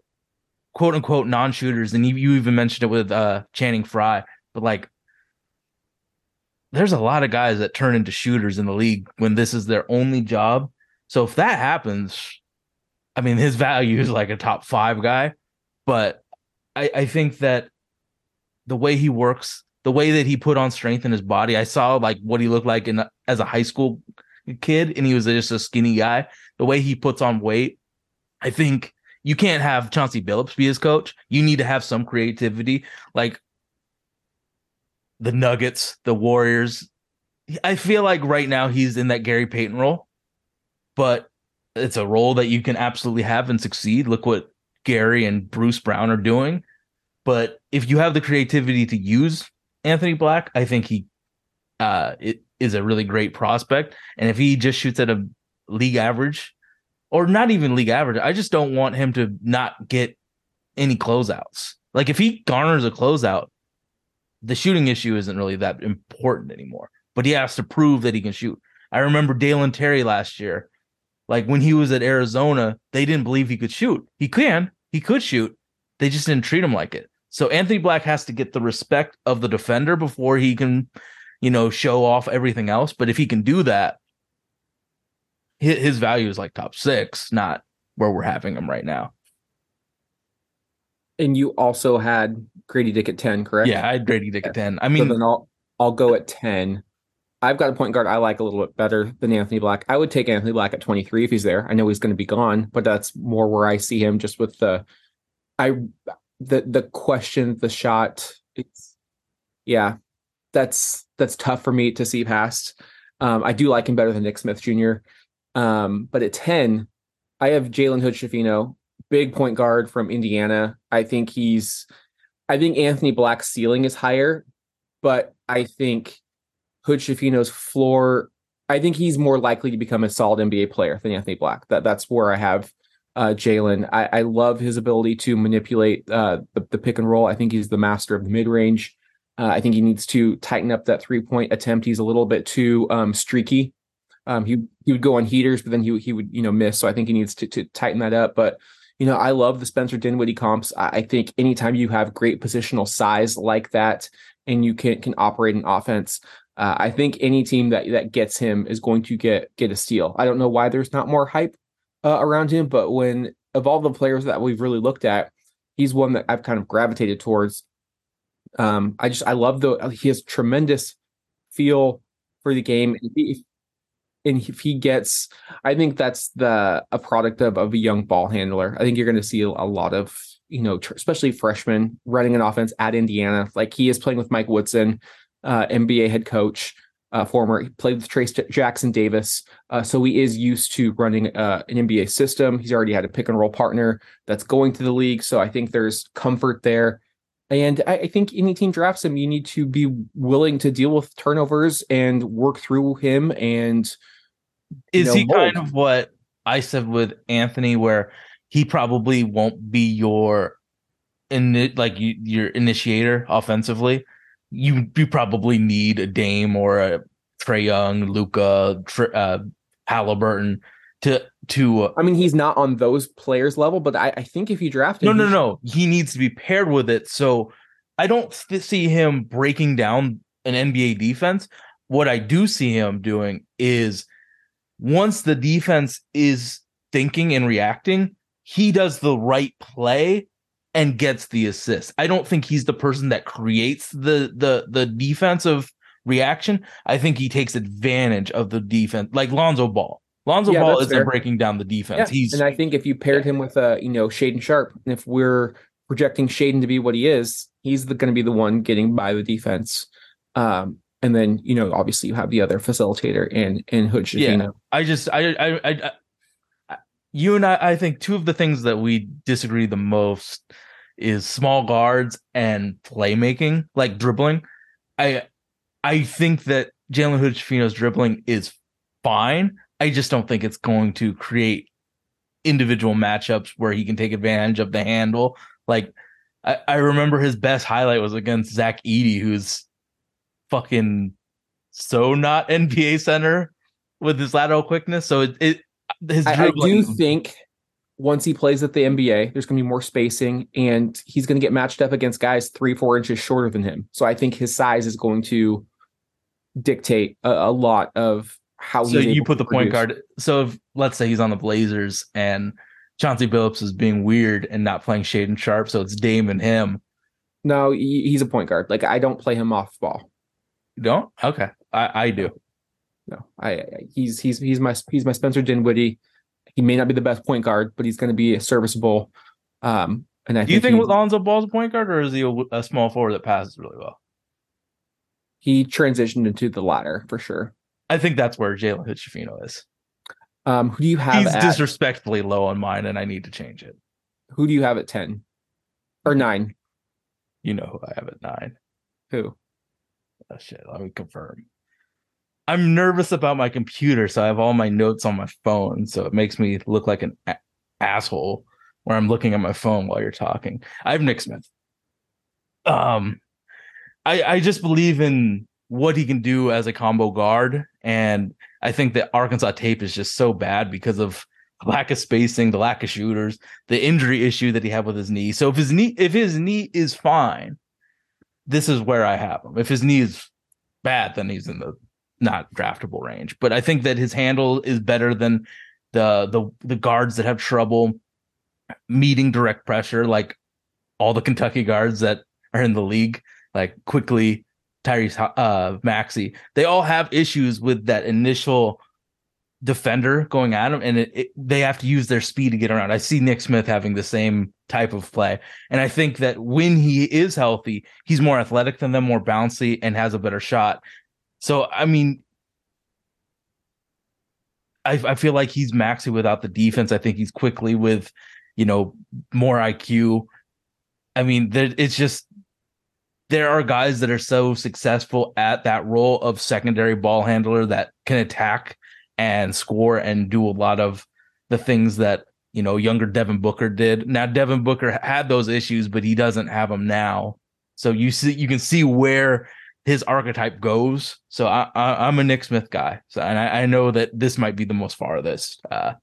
quote unquote non shooters, and you, you even mentioned it with uh, Channing Frye, but like there's a lot of guys that turn into shooters in the league when this is their only job. So if that happens, I mean, his value is like a top five guy, but I, I think that the way he works, the way that he put on strength in his body. I saw like what he looked like in as a high school kid, and he was just a skinny guy. The way he puts on weight, I think you can't have Chauncey Billups be his coach. You need to have some creativity, like the Nuggets, the Warriors. I feel like right now he's in that Gary Payton role, but it's a role that you can absolutely have and succeed. Look what Gary and Bruce Brown are doing. But if you have the creativity to use Anthony Black, I think he uh is a really great prospect. And if he just shoots at a league average, or not even league average, I just don't want him to not get any closeouts. Like if he garners a closeout, the shooting issue isn't really that important anymore. But he has to prove that he can shoot. I remember Dalen Terry last year. Like when he was at Arizona, they didn't believe he could shoot. He can, he could shoot. They just didn't treat him like it. So Anthony Black has to get the respect of the defender before he can, you know, show off everything else. But if he can do that, his, value is like top six, not where we're having him right now. And you also had Grady Dick at 10, correct? Yeah, I had Grady Dick at 10. I So mean, then I'll I'll go at 10. I've got a point guard I like a little bit better than Anthony Black. I would take Anthony Black at 23 if he's there. I know he's going to be gone, but that's more where I see him just with the I the the question, the shot. It's yeah, that's that's tough for me to see past. Um, I do like him better than Nick Smith Jr. Um, but at 10, I have Jalen Hood-Schifino, big point guard from Indiana. I think he's I think Anthony Black's ceiling is higher, but I think Hood-Schifino's floor, I think he's more likely to become a solid NBA player than Anthony Black. That that's where I have uh, Jalen. I, I love his ability to manipulate uh, the, the pick and roll. I think he's the master of the mid range. Uh, I think he needs to tighten up that three point attempt. He's a little bit too um, streaky. Um, he he would go on heaters, but then he he would you know miss. So I think he needs to to tighten that up. But you know, I love the Spencer Dinwiddie comps. I, think anytime you have great positional size like that, and you can can operate an offense, uh, I think any team that that gets him is going to get get a steal. I don't know why there's not more hype uh, around him, but when of all the players that we've really looked at, he's one that I've kind of gravitated towards. Um, I just I love the he has tremendous feel for the game. And if he, and if he gets, I think that's the a product of of a young ball handler. I think you're going to see a, lot of you know, especially freshmen running an offense at Indiana. Like he is playing with Mike Woodson, uh, NBA head coach, uh, former he played with Trace Jackson Davis. Uh, so he is used to running uh, an NBA system. He's already had a pick and roll partner that's going to the league. So I think there's comfort there. And I, I think any team drafts him, you need to be willing to deal with turnovers and work through him. And is know, he kind of what I said with Anthony, where he probably won't be your in like you, your initiator offensively? You you probably need a Dame or a Trae Young, Luka, Tr- uh, Halliburton to to. Uh, I mean, he's not on those players level, but I, I think if you draft him, no, no, he no. He needs to be paired with it. So I don't see him breaking down an NBA defense. What I do see him doing is once the defense is thinking and reacting, he does the right play and gets the assist. I don't think he's the person that creates the the the defensive reaction. I think he takes advantage of the defense, like Lonzo Ball. Lonzo Yeah, Ball isn't fair. breaking down the defense. Yeah, He's and I think if you paired him with uh, you know, Shaedon Sharpe, and if we're projecting Shaedon to be what he is, he's going to be the one getting by the defense. Um, and then you know, obviously you have the other facilitator and and Hood Yeah. I just I I, I I you and I I think two of the things that we disagree the most is small guards and playmaking, like dribbling. I I think that Jalen Hood dribbling is fine. I just don't think it's going to create individual matchups where he can take advantage of the handle. Like I, I remember his best highlight was against Zach Edey, who's fucking so not NBA center with his lateral quickness. So it, it his I, I do think once he plays at the NBA, there's going to be more spacing, and he's going to get matched up against guys three, four inches shorter than him. So I think his size is going to dictate a, a lot of how. so you able put the point guard. So if let's say he's on the Blazers and Chauncey Billups is being weird and not playing Shaedon Sharpe, so it's Dame and him. No, he's a point guard. Like I don't play him off ball. You don't? Okay. I, I do. No, I, I he's he's he's my he's my Spencer Dinwiddie. He may not be the best point guard, but he's going to be serviceable. Um, and I Do you think he, Lonzo Ball's a point guard or is he a, a small forward that passes really well? he transitioned into the latter for sure. I think that's where Jalen Hood-Schifino is. Um, who do you have He's at disrespectfully low on mine, and I need to change it. who do you have at ten or nine? You know who I have at nine. Who? Oh, shit, let me confirm. I'm nervous about my computer, so I have all my notes on my phone, so it makes me look like an a- asshole where I'm looking at my phone while you're talking. I have Nick Smith. Um, I I just believe in what he can do as a combo guard, and I think that Arkansas tape is just so bad because of lack of spacing, the lack of shooters, the injury issue that he had with his knee. So if his knee if his knee is fine, this is where I have him. If his knee is bad, then he's in the not draftable range. But I think that his handle is better than the the the guards that have trouble meeting direct pressure, like all the Kentucky guards that are in the league, like Quickley Tyrese uh. They all have issues with that initial defender going at him, and it, it, they have to use their speed to get around. I see Nick Smith having the same type of play, and I think that when he is healthy, he's more athletic than them, more bouncy, and has a better shot. So I mean, I, I feel like he's Maxey without the defense. I think he's Quickley with, you know, more IQ. I mean, there, it's just there are guys that are so successful at that role of secondary ball handler that can attack and score and do a lot of the things that you know younger Devin Booker did. Now Devin Booker had those issues, but he doesn't have them now. So you see, you can see where his archetype goes. So I, I I'm a Nick Smith guy. So and I, I know that this might be the most farthest uh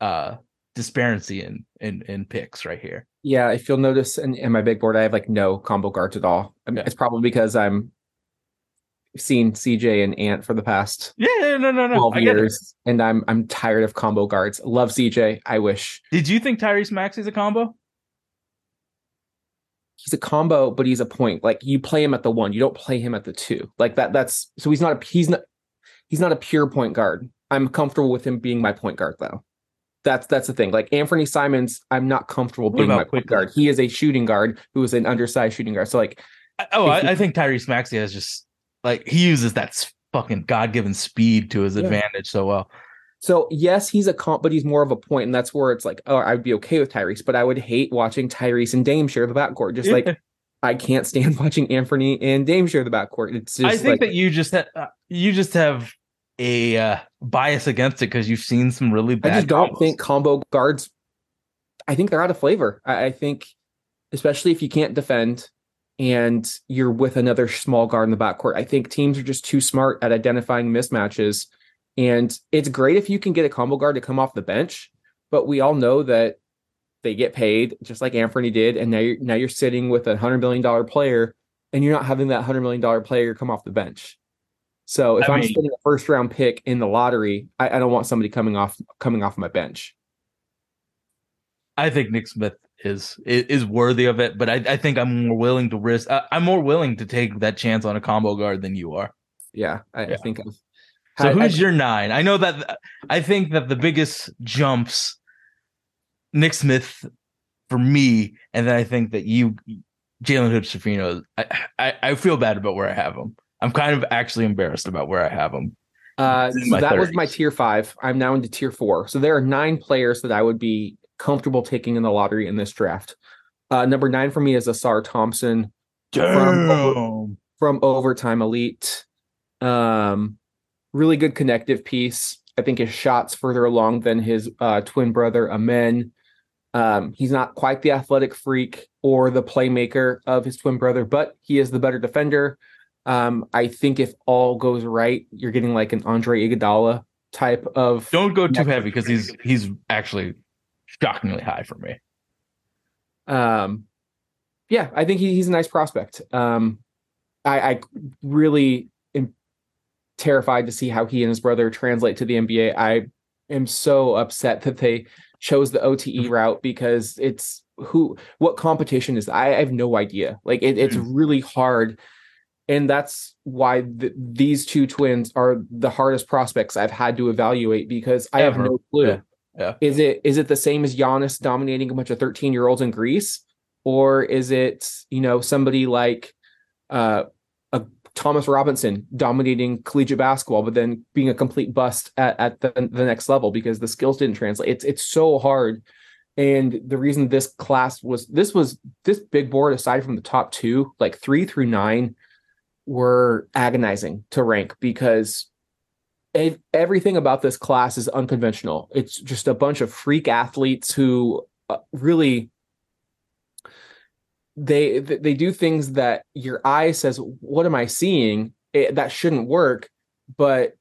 uh disparity in in in picks right here. Yeah, if you'll notice in, in my big board, I have like no combo guards at all. I mean, Yeah. it's probably because I'm seen CJ and Ant for the past Yeah, yeah, no, no, no. 12 I it. years, and I'm I'm tired of combo guards. Love CJ. I wish Did you think Tyrese Maxey's a combo? he's a combo, but he's a point. Like you play him at the one, you don't play him at the two. Like that. That's so he's not a he's not he's not a pure point guard. I'm comfortable with him being my point guard though. That's that's the thing. Like Anthony Simons, I'm not comfortable being my point guard. He is a shooting guard who is an undersized shooting guard. So like Oh, If you- I, I think Tyrese Maxey has just like he uses that fucking god given speed to his Yeah. advantage so well. So yes, he's a comp, but he's more of a point, and that's where it's like, oh, I'd be okay with Tyrese, but I would hate watching Tyrese and Dame share the backcourt. Just like I can't stand watching Anthony and Dame share the backcourt. It's just I think like, that you just ha- uh, you just have a uh, bias against it because you've seen some really bad. I just don't combos. think combo guards. I think they're out of flavor. I, I think, especially if you can't defend and you're with another small guard in the backcourt, I think teams are just too smart at identifying mismatches. And it's great if you can get a combo guard to come off the bench, but we all know that they get paid just like Anthony did, and now you're now you're sitting with a hundred million dollar player and you're not having that hundred million dollar player come off the bench. So if I I am spending a first round pick in the lottery, I, I don't want somebody coming off coming off my bench. I think Nick Smith is is, worthy of it, but I, I think I'm more willing to risk. I, I'm more willing to take that chance on a combo guard than you are. Yeah, I, I think. I've So who's I- your nine? I know that I think that the biggest jumps Nick Smith for me, and then I think that you Jalen Hood-Schifino. I, I I feel bad about where I have him. I'm kind of actually embarrassed about where I have him. Uh, so that was my tier five. I'm now into tier four. So there are nine players that I would be comfortable taking in the lottery in this draft. Uh, number nine for me is Ausar Thompson From- from Overtime Elite. Um, really good connective piece. I think his shots further along than his uh, twin brother Amen. Um, he's not quite the athletic freak or the playmaker of his twin brother, but he is the better defender. Um, I think if all goes right, you're getting like an Andre Iguodala type of. Don't go too heavy because he's he's actually shockingly high for me. Um, yeah, I think he, he's a nice prospect. Um, I, I really am terrified to see how he and his brother translate to the NBA. I am so upset that they chose the OTE route because it's who what competition is I, I have no idea. Like it, it's really hard. And that's why th- these two twins are the hardest prospects I've had to evaluate because I have no clue. Yeah. Yeah. Is it is it the same as Giannis dominating a bunch of 13 year olds in Greece? Or is it, you know, somebody like uh a Thomas Robinson dominating collegiate basketball, but then being a complete bust at, at the, the next level because the skills didn't translate. It's it's so hard. And the reason this class was this was this big board, aside from the top two, like three through nine, were agonizing to rank because ev- everything about this class is unconventional. It's just a bunch of freak athletes who uh, really they they do things that your eye says, "What am I seeing?" It, that shouldn't work, but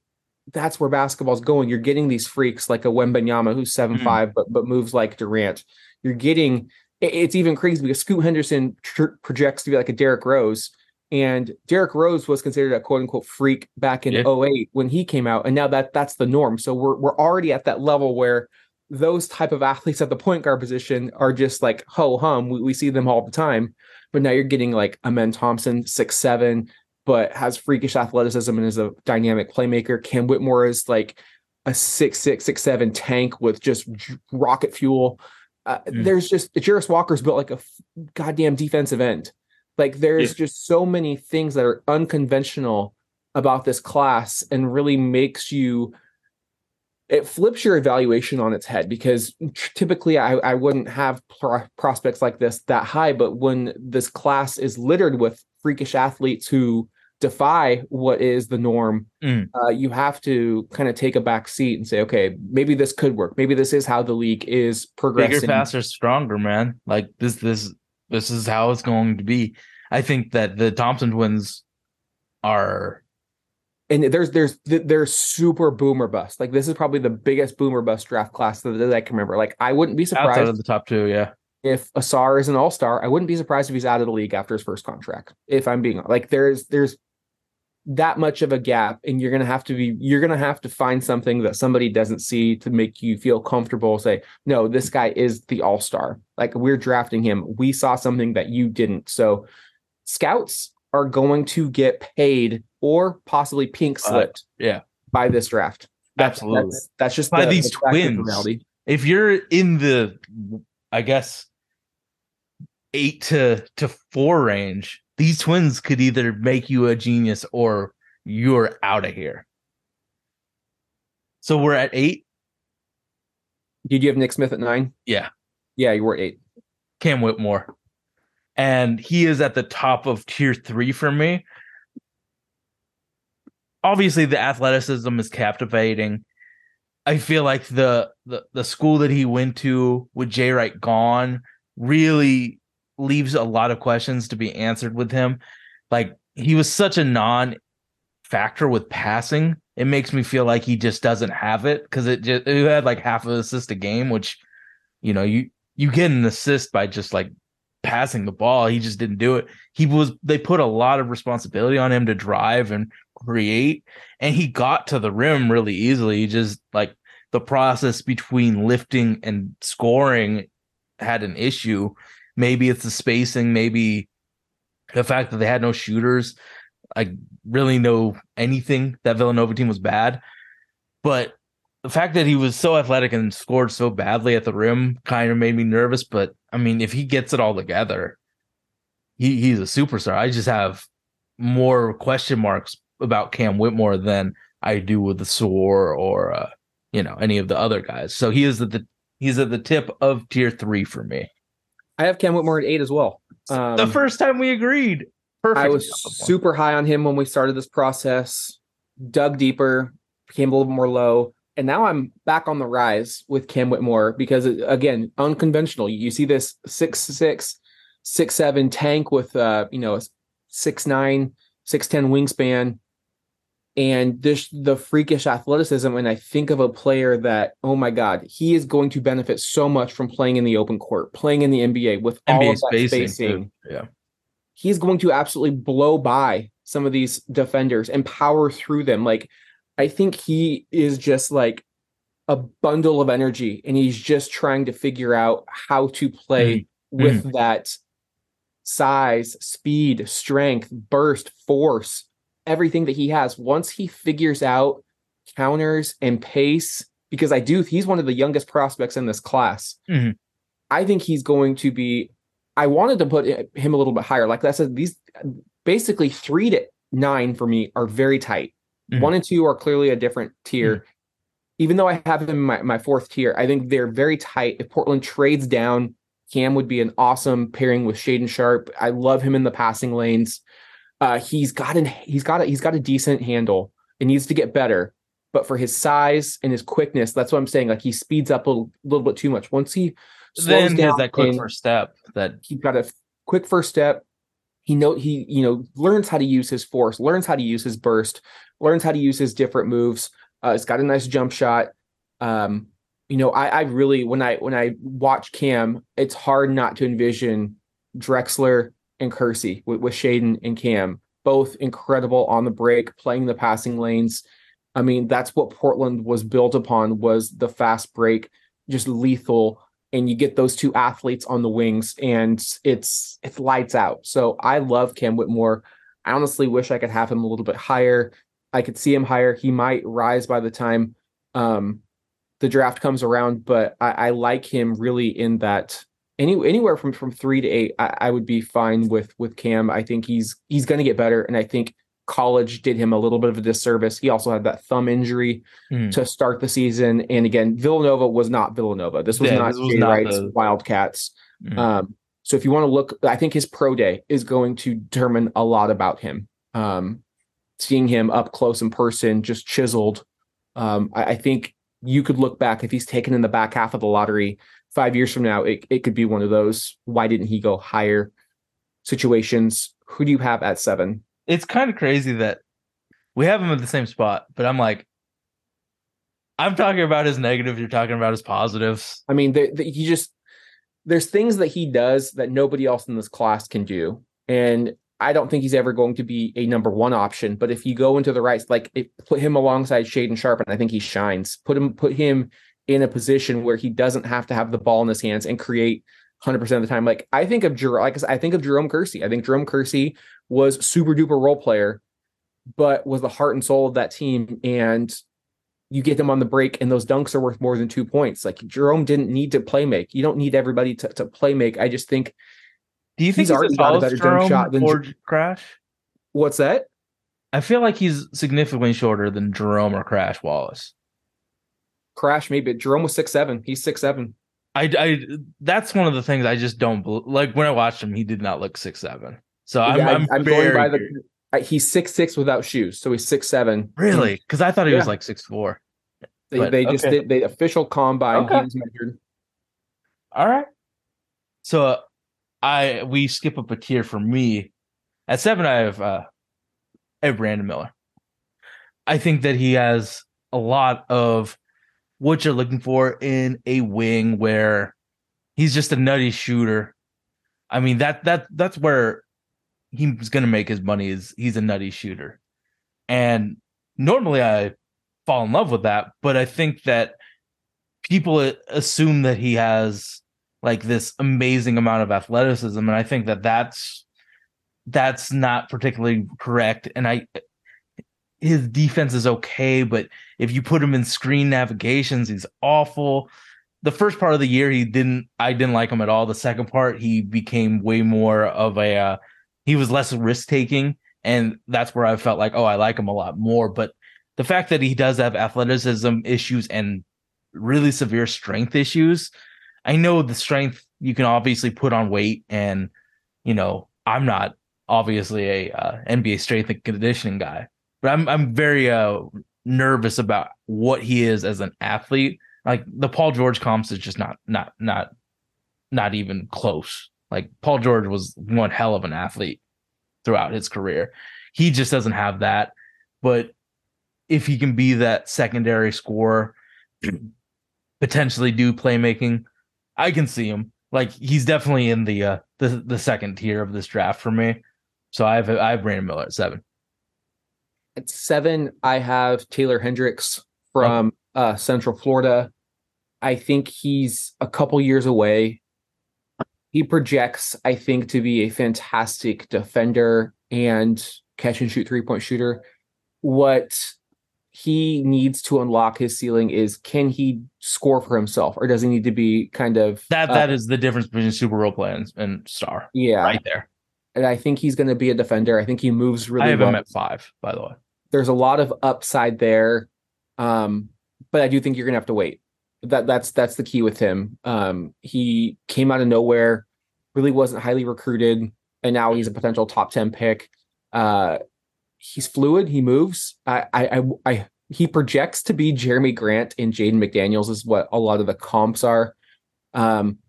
that's where basketball's going. You're getting these freaks like a Wembanyama who's seven Mhm. five, but but moves like Durant. You're getting it's even crazy because Scoot Henderson tr- projects to be like a Derrick Rose, and Derrick Rose was considered a quote unquote freak back in Yeah. 08 when he came out, and now that that's the norm. So we're we're already at that level where those type of athletes at the point guard position are just like ho hum. We, we see them all the time, but now you're getting like Amen Thompson, six seven, but has freakish athleticism and is a dynamic playmaker. Cam Whitmore is like a six six six seven tank with just rocket fuel. Uh, Mm. There's just Jarace Walker's built like a f- goddamn defensive end. Like there's just so many things that are unconventional about this class and really makes you it flips your evaluation on its head because typically I, I wouldn't have pro- prospects like this that high but when this class is littered with freakish athletes who defy what is the norm Mm. uh, you have to kind of take a back seat and say okay maybe this could work maybe this is how the league is progressing Bigger, faster, stronger, man. Like this, this, this is how it's going to be. I think that the Thompson twins are and there's there's they're super boomer bust like this is probably the biggest boomer bust draft class that, that i can remember like i wouldn't be surprised outside of the top two. Yeah, if Ausar is an all-star, I wouldn't be surprised if he's out of the league after his first contract. If I'm being like there's there's that much of a gap and you're going to have to be you're going to have to find something that somebody doesn't see to make you feel comfortable say no this guy is the all-star like we're drafting him we saw something that you didn't so scouts are going to get paid or possibly pink Uh, slipped yeah. by this draft That's- Absolutely. that's, that's just By the- these the twins. reality. if you're in the, I guess, eight to to four range, these twins could either make you a genius or you're out of here. So we're at eight. did you have nick smith at nine Yeah. yeah you were eight Cam Whitmore. And he is at the top of tier three for me. Obviously, the athleticism is captivating. I feel like the the, the school that he went to with Jay Wright gone really leaves a lot of questions to be answered with him. Like he was such a non factor with passing. It makes me feel like he just doesn't have it because it just it had like half an assist a game, which you know, you you get an assist by just like passing the ball. He just didn't do it. He was they put a lot of responsibility on him to drive and create, and he got to the rim really easily. He just like the process between lifting and scoring had an issue. Maybe it's the spacing, maybe the fact that they had no shooters. I really know anything that Villanova team was bad, but the fact that he was so athletic and scored so badly at the rim kind of made me nervous. But I mean, if he gets it all together, he he's a superstar. I just have more question marks about Cam Whitmore than I do with the Soar or uh, you know any of the other guys. So he is at the he's at the tip of tier three for me. I have Cam Whitmore at eight as well. Um, the first time we agreed. Perfect. I was super high on him when we started this process. Dug deeper, became a little more low and now I'm back on the rise with Cam Whitmore because again, unconventional. You see this six six, six seven tank with uh, you know, six nine, six ten wingspan, and this the freakish athleticism. And I think of a player that, oh my God, he is going to benefit so much from playing in the open court, playing in the NBA with NBA all of that spacing. spacing. Yeah. He's going to absolutely blow by some of these defenders and power through them. Like I think he is just like a bundle of energy and he's just trying to figure out how to play mm-hmm. with mm-hmm. that size, speed, strength, burst, force, everything that he has. Once he figures out counters and pace, because I do, he's one of the youngest prospects in this class. Mm-hmm. I think he's going to be. I wanted to put him a little bit higher. Like I said, these basically three to nine for me are very tight. Mm-hmm. One and two are clearly a different tier. Mm-hmm. Even though I have him in my, my fourth tier, I think they're very tight. If Portland trades down, Cam would be an awesome pairing with Shaedon Sharpe. I love him in the passing lanes. Uh, he's got an he's got a he's got a decent handle. It needs to get better, but for his size and his quickness, that's what I'm saying. Like he speeds up a little, little bit too much. Once he slows then down, that quick first step. That he's got a quick first step. He know he you know learns how to use his force, learns how to use his burst, learns how to use his different moves. Uh, it's got a nice jump shot. Um, you know, I, I really when I when I watch Cam, it's hard not to envision Drexler and Kersey with, with Shaedon and Cam, both incredible on the break, playing the passing lanes. I mean, that's what Portland was built upon was the fast break, just lethal. And you get those two athletes on the wings, and it's it's lights out. So I love Cam Whitmore. I honestly wish I could have him a little bit higher. I could see him higher. He might rise by the time um, the draft comes around, but I, I, like him really in that any anywhere from from three to eight. I, I would be fine with with Cam. I think he's he's going to get better, and I think college did him a little bit of a disservice. He also had that thumb injury mm. to start the season, and again, Villanova was not Villanova. This was yeah, not Jay Wright's the... Wildcats. Mm. Um, so if you want to look, I think his pro day is going to determine a lot about him. Um, seeing him up close in person, just chiseled. Um, I, I, think you could look back if he's taken in the back half of the lottery five years from now, it, it could be one of those. Why didn't he go higher situations? Who do you have at seven? It's kind of crazy that we have him at the same spot, but I'm like, I'm talking about his negatives. You're talking about his positives. I mean, the, the, he just there's things that he does that nobody else in this class can do, and I don't think he's ever going to be a number one option. But if you go into the right, like it, put him alongside Shaedon Sharpe, and I think he shines. Put him, put him in a position where he doesn't have to have the ball in his hands and create 100% of the time. Like I think of Jerome, like I think of Jerome Kersey. I think Jerome Kersey was super duper role player, but was the heart and soul of that team. And you get them on the break, and those dunks are worth more than two points. Like Jerome didn't need to play make. You don't need everybody to, to play make. I just think do you think he's, he's already got a better jump shot than or Crash? What's that? I feel like he's significantly shorter than Jerome or Crash Wallace. Crash maybe. Jerome was six seven. He's six seven. I, I that's one of the things I just don't like. When I watched him, he did not look six seven. So I'm, yeah, I'm, I'm going by the. He's six six without shoes, so he's six seven. Really? Because I thought he yeah. was like six four. They, but, they just okay. did the official combine. Okay. He was measured. All right. So I we skip up a tier for me. At seven, I have uh, I have Brandon Miller. I think that he has a lot of what you're looking for in a wing where he's just a nutty shooter. I mean that that that's where he's going to make his money is he's a nutty shooter. And normally I fall in love with that, but I think that people assume that he has like this amazing amount of athleticism and I think that that's that's not particularly correct and I his defense is okay, but if you put him in screen navigations, he's awful. The first part of the year, he didn't. I didn't like him at all. The second part, he became way more of a. Uh, he was less risk taking, and that's where I felt like, oh, I like him a lot more. But the fact that he does have athleticism issues and really severe strength issues, I know the strength you can obviously put on weight, and you know, I'm not obviously a uh, NBA strength and conditioning guy, but I'm I'm very uh nervous about what he is as an athlete. Like the Paul George comps is just not not not not even close. Like Paul George was one hell of an athlete throughout his career. He just doesn't have that. But if he can be that secondary scorer, potentially do playmaking, I can see him. Like he's definitely in the uh the the second tier of this draft for me. So I have I have Brandon Miller at seven. At seven, I have Taylor Hendricks from oh. uh, Central Florida. I think he's a couple years away. He projects, I think, to be a fantastic defender and catch and shoot three point shooter. What he needs to unlock his ceiling is can he score for himself or does he need to be kind of that that uh, is the difference between super role play and, and star yeah right there and I think he's going to be a defender. I think he moves really. I have well. him at five, by the way. There's a lot of upside there, um, but I do think you're going to have to wait. That that's that's the key with him. Um, he came out of nowhere, really wasn't highly recruited, and now he's a potential top ten pick. Uh, he's fluid. He moves. I, I, I, I he projects to be Jerami Grant and Jaden McDaniels is what a lot of the comps are. Um,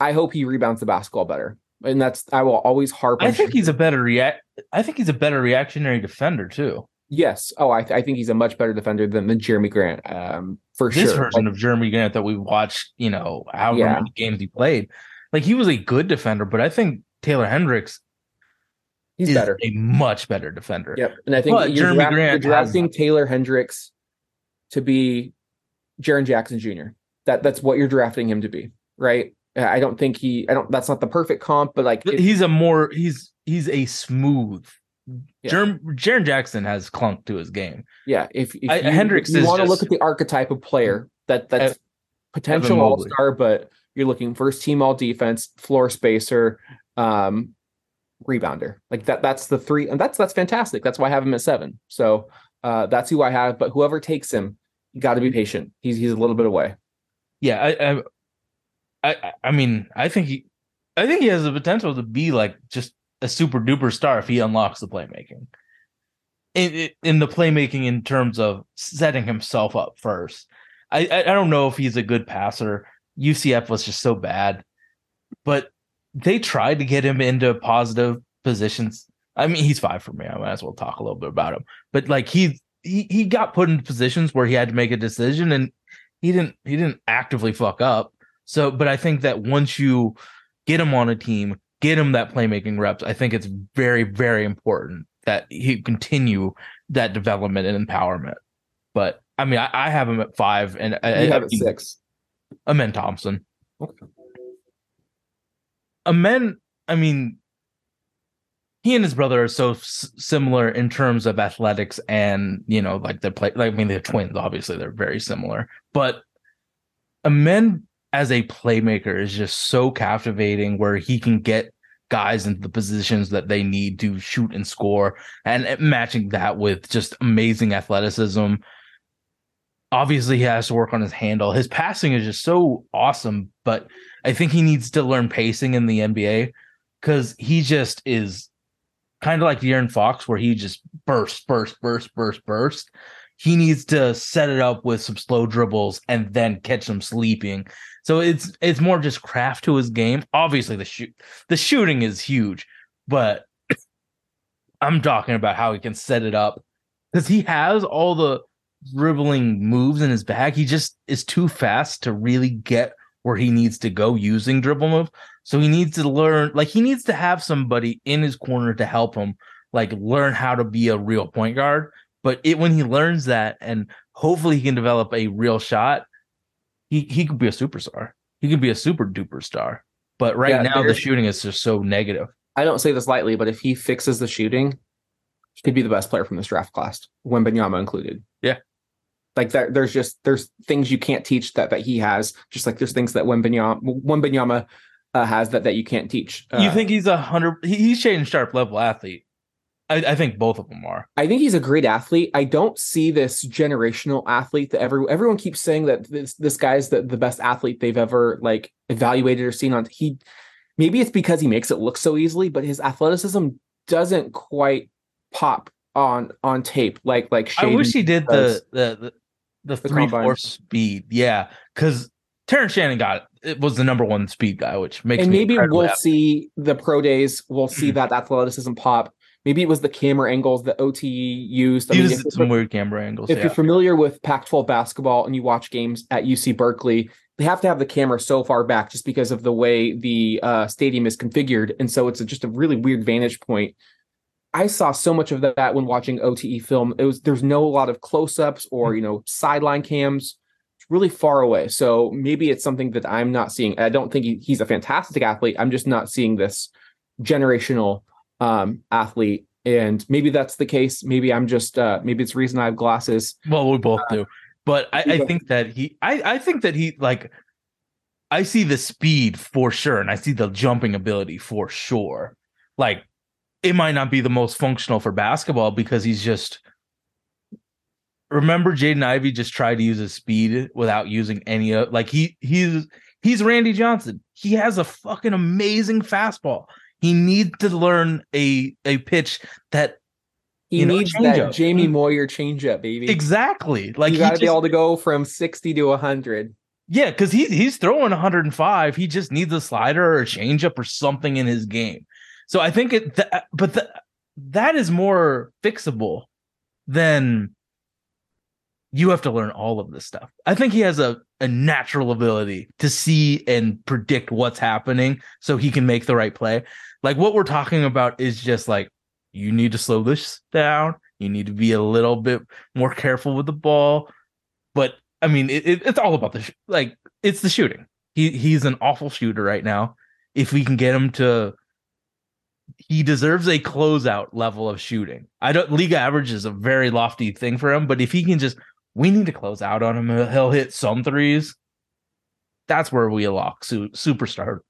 I hope he rebounds the basketball better and that's I will always harp. I think he's a better react. I think he's a better reactionary defender too. Yes. Oh, I, th- I think he's a much better defender than, than Jerami Grant. Um, for this sure. version like, of Jerami Grant that we watched, you know, however yeah. many games he played, like he was a good defender, but I think Taylor Hendricks he's is better, a much better defender. Yep, and I think but you're, Jerami draft, Grant you're drafting has... Taylor Hendricks to be Jaren Jackson Jr. That that's what you're drafting him to be, right? I don't think he. I don't. That's not the perfect comp, but like it, he's a more. He's he's a smooth. Yeah. Jaren Jackson has clunk to his game. Yeah, if, if I, you, Hendricks if you want to look at the archetype of player that that's potential all star, but you're looking first team all defense, floor spacer, um, rebounder. Like that. That's the three, and that's that's fantastic. That's why I have him at seven. So uh, that's who I have. But whoever takes him, you got to be patient. He's he's a little bit away. Yeah, I, I I I mean, I think he I think he has the potential to be like just a super duper star if he unlocks the playmaking. In, in the playmaking in terms of setting himself up first. I, I don't know if he's a good passer. UCF was just so bad, but they tried to get him into positive positions. I mean, he's five for me. I might as well talk a little bit about him. But like he he he got put in positions where he had to make a decision, and he didn't he didn't actively fuck up. So, but I think that once you get him on a team, get him that playmaking reps, I think it's very, very important that he continue that development and empowerment. But I mean, I, I have him at five, and uh, I, you have I, at six. Amen Thompson. Okay. Amen. I mean, he and his brother are so s- similar in terms of athletics and you know, like they play. Like I mean, they're twins. Obviously, they're very similar. But Amen as a playmaker is just so captivating where he can get guys into the positions that they need to shoot and score and matching that with just amazing athleticism. Obviously he has to work on his handle. His passing is just so awesome but i think he needs to learn pacing in the nba because he just is kind of like De'Aaron Fox where he just burst burst burst burst burst he needs to set it up with some slow dribbles and then catch them sleeping so it's it's more just craft to his game. Obviously, the shoot the shooting is huge, but I'm talking about how he can set it up because he has all the dribbling moves in his bag. He just is too fast to really get where he needs to go using dribble move. So he needs to learn, like he needs to have somebody in his corner to help him, like learn how to be a real point guard. But it when he learns that, and hopefully he can develop a real shot, he he could be a superstar. He could be a super duper star. But right Yeah, now the shooting is just so negative. I don't say this lightly, but if he fixes the shooting, he could be the best player from this draft class, Wembanyama included. Yeah. Like that, there's just there's things you can't teach that that he has, just like there's things that Wembanyama Wembanyama uh, has that that you can't teach. you Uh, think he's a hundred? he- He's Shaedon Sharpe level athlete. I, I think both of them are. I think he's a great athlete. I don't see this generational athlete that every everyone keeps saying that this this guy's the, the best athlete they've ever like evaluated or seen on he maybe it's because he makes it look so easily, but his athleticism doesn't quite pop on on tape like like I wish he did the the the, the, The three combine. four speed. Yeah, because Terrence Shannon got it was the number one speed guy, which makes and maybe we'll happy. see the pro days. We'll see mm-hmm. that athleticism pop. Maybe it was the camera angles that OTE used. I He mean, used some weird camera angles. if yeah. you're familiar with Pac-12 basketball and you watch games at UC Berkeley, they have to have the camera so far back just because of the way the uh, stadium is configured, and so it's a, just a really weird vantage point. I saw so much of that when watching OTE film. It was there's no a lot of close-ups or you know sideline cams. It's really far away, so maybe it's something that I'm not seeing. I don't think he, he's a fantastic athlete. I'm just not seeing this generational um, athlete, and maybe that's the case. Maybe I'm just uh, maybe it's reason I have glasses. Well, we both do. But I, I think that he I, I think that he like I see the speed for sure, and I see the jumping ability for sure. Like it might not be the most functional for basketball because he's just remember Jaden Ivey just tried to use his speed without using any of like he he's he's Randy Johnson. He has a fucking amazing fastball. He needs to learn a a pitch that He You know, needs changeup. that Jamie Moyer changeup, baby. exactly like you he got to be able to go from 60 to 100. Yeah, because he's he's throwing 105. He just needs a slider or a changeup or something in his game. So I think it, th- but th- that is more fixable than you have to learn all of this stuff. I think he has a a natural ability to see and predict what's happening, so he can make the right play. Like what we're talking about is just like you need to slow this down. You need to be a little bit more careful with the ball. But I mean, it, it- it's all about the sh- like it's the shooting. He he's an awful shooter right now. If we can get him to, he deserves a closeout level of shooting. I don't league average is a very lofty thing for him, but if he can just, we need to close out on him. He'll- hit some threes. That's where we lock su- superstar.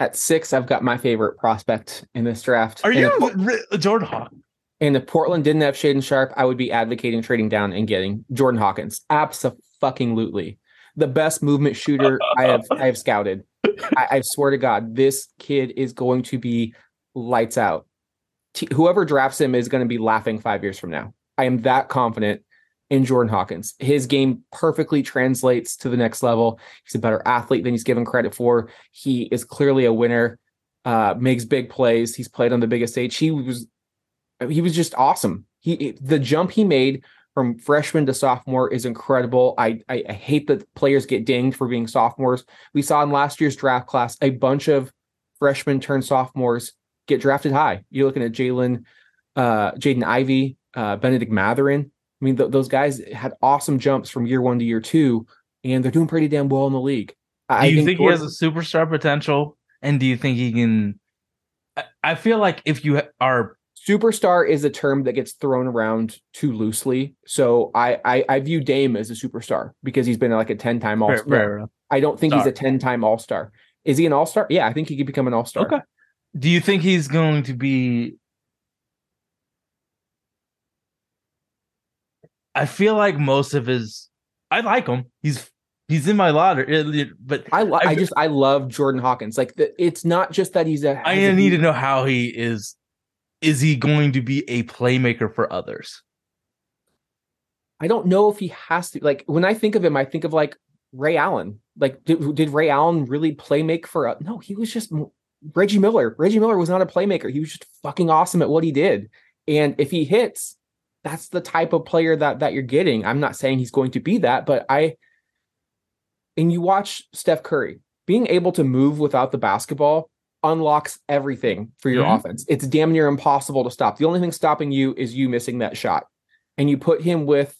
At six, I've got my favorite prospect in this draft. Are And you Jordan Hawkins? And if Portland didn't have Shaedon Sharpe, I would be advocating trading down and getting Jordan Hawkins. Absolutely, the best movement shooter I have I have scouted. I, I swear to God, this kid is going to be lights out. T- whoever drafts him is going to be laughing five years from now. I am that confident in Jordan Hawkins. His game perfectly translates to the next level. He's a better athlete than he's given credit for. He is clearly a winner. Uh, makes big plays. He's played on the biggest stage. He was he was just awesome. He the jump he made from freshman to sophomore is incredible. I, I I hate that players get dinged for being sophomores. We saw in last year's draft class a bunch of freshmen turned sophomores get drafted high. You're looking at Jalen, uh, Jaden Ivey, uh, Bennedict Mathurin. I mean, th- those guys had awesome jumps from year one to year two, and they're doing pretty damn well in the league. Do you think, he has a superstar potential? And do you think he can? I, I feel like if you ha- are superstar is a term that gets thrown around too loosely. So I I, I view Dame as a superstar because he's been like a 10 time All Star. I don't think he's a 10 time all star. Is he an all star? Yeah, I think he could become an all star. Okay. Do you think he's going to be? I feel like most of his. I like him. He's he's in my lottery, uh, but I, I I just I love Jordan Hawkins. Like the, it's not just that he's a. I need to know how he is. Is he going to be a playmaker for others? I don't know if he has to. Like when I think of him, I think of like Ray Allen. Like did, did Ray Allen really play make for? A, no, he was just Reggie Miller. Reggie Miller was not a playmaker. He was just fucking awesome at what he did. And if he hits, that's the type of player that that you're getting. I'm not saying he's going to be that, but I and you watch Steph Curry being able to move without the basketball unlocks everything for your Mhm. offense. It's damn near impossible to stop. The only thing stopping you is you missing that shot. And you put him with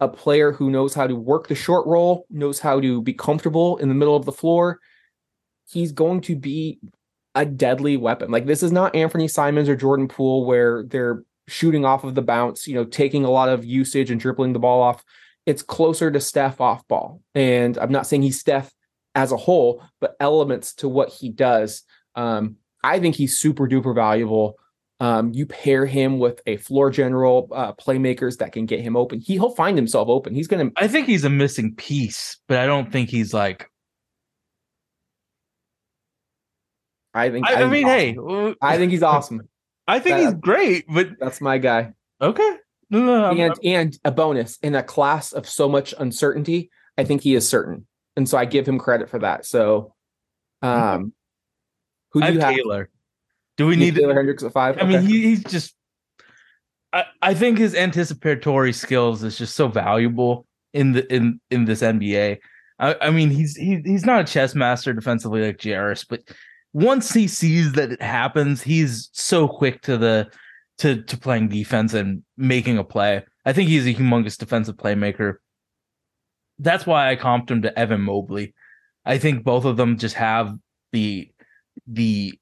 a player who knows how to work the short roll, knows how to be comfortable in the middle of the floor. He's going to be a deadly weapon. Like this is not Anthony Simons or Jordan Poole where they're shooting off of the bounce, you know, taking a lot of usage and dribbling the ball off. It's closer to Steph off ball. And I'm not saying he's Steph as a whole, but elements to what he does. Um, I think he's super duper valuable. Um, you pair him with a floor general, uh, playmakers that can get him open. He, he'll find himself open. He's going to, I think he's a missing piece, but I don't think he's like. I think, I, I mean, he's hey, I think he's awesome. I think that- he's great, but That's my guy. okay. No, no, I'm- and and a bonus in a class of so much uncertainty, I think he is certain, and so I give him credit for that. So, um, who do you have? Taylor. Do we You need? Taylor Hendricks at five. I mean, he, he's just. I, I think his anticipatory skills is just so valuable in the in in this NBA. I, I mean, he's he, he's not a chess master defensively like Jarace, but once he sees that it happens, he's so quick to the to to playing defense and making a play. I think he's a humongous defensive playmaker. That's why I comped him to Evan Mobley. I think both of them just have the the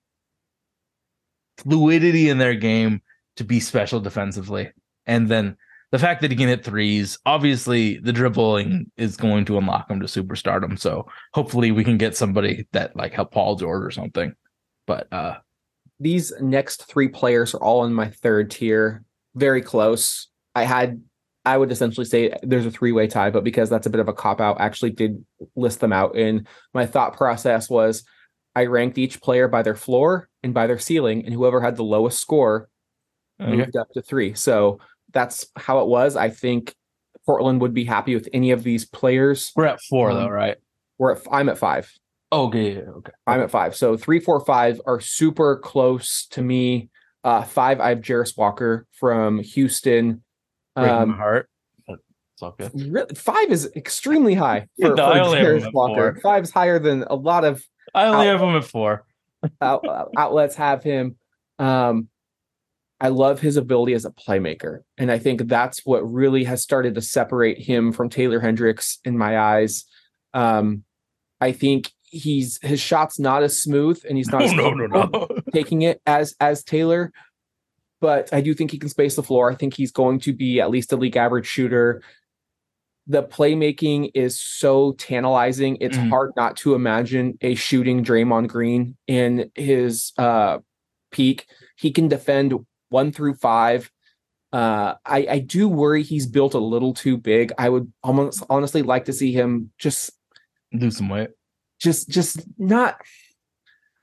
fluidity in their game to be special defensively. And then the fact that he can hit threes, obviously the dribbling is going to unlock him to superstardom. So hopefully we can get somebody that like help Paul George or something. But uh These next three players are all in my third tier, very close. I had, I would essentially say there's a three way tie, but because that's a bit of a cop out, I actually did list them out. And my thought process was I ranked each player by their floor and by their ceiling, and whoever had the lowest score okay. moved up to three. So that's how it was. I think Portland would be happy with any of these players. we're at four though, Um, right? We're at, I'm at five. Okay, yeah, okay. I'm at five. So three, four, five are super close to me. Uh, five, I have Jarace Walker from Houston. Breaking my Um, heart. It's all good. really, five is extremely high for, No, for only have him Jarace Walker. four. Five is higher than a lot of I only out- have him at four. out, outlets have him. Um, I love his ability as a playmaker, and I think that's what really has started to separate him from Taylor Hendricks in my eyes. Um, I think he's his shot's not as smooth, and he's not No, no, no, no. taking it as as Taylor. But I do think he can space the floor. I think he's going to be at least a league average shooter. The playmaking is so tantalizing. It's Mhm. hard not to imagine a shooting Draymond Green in his uh, peak. He can defend one through five. Uh, I, I do worry he's built a little too big. I would almost honestly like to see him just lose some weight. just just not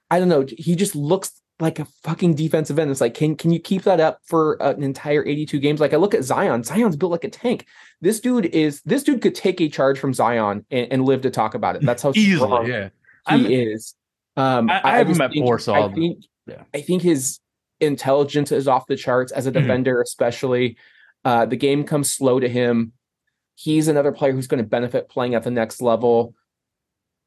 I don't know. He just looks like a fucking defensive end. It's like, can can you keep that up for an entire 82 games? Like I look at Zion. Zion's built like a tank. This dude is this dude could take a charge from Zion and, and live to talk about it. That's how Easily, yeah. he I'm- is. Um, I- I have him at four, so I think yeah. I think his intelligence is off the charts as a Mhm. defender, especially. Uh, the game comes slow to him. He's another player who's going to benefit playing at the next level,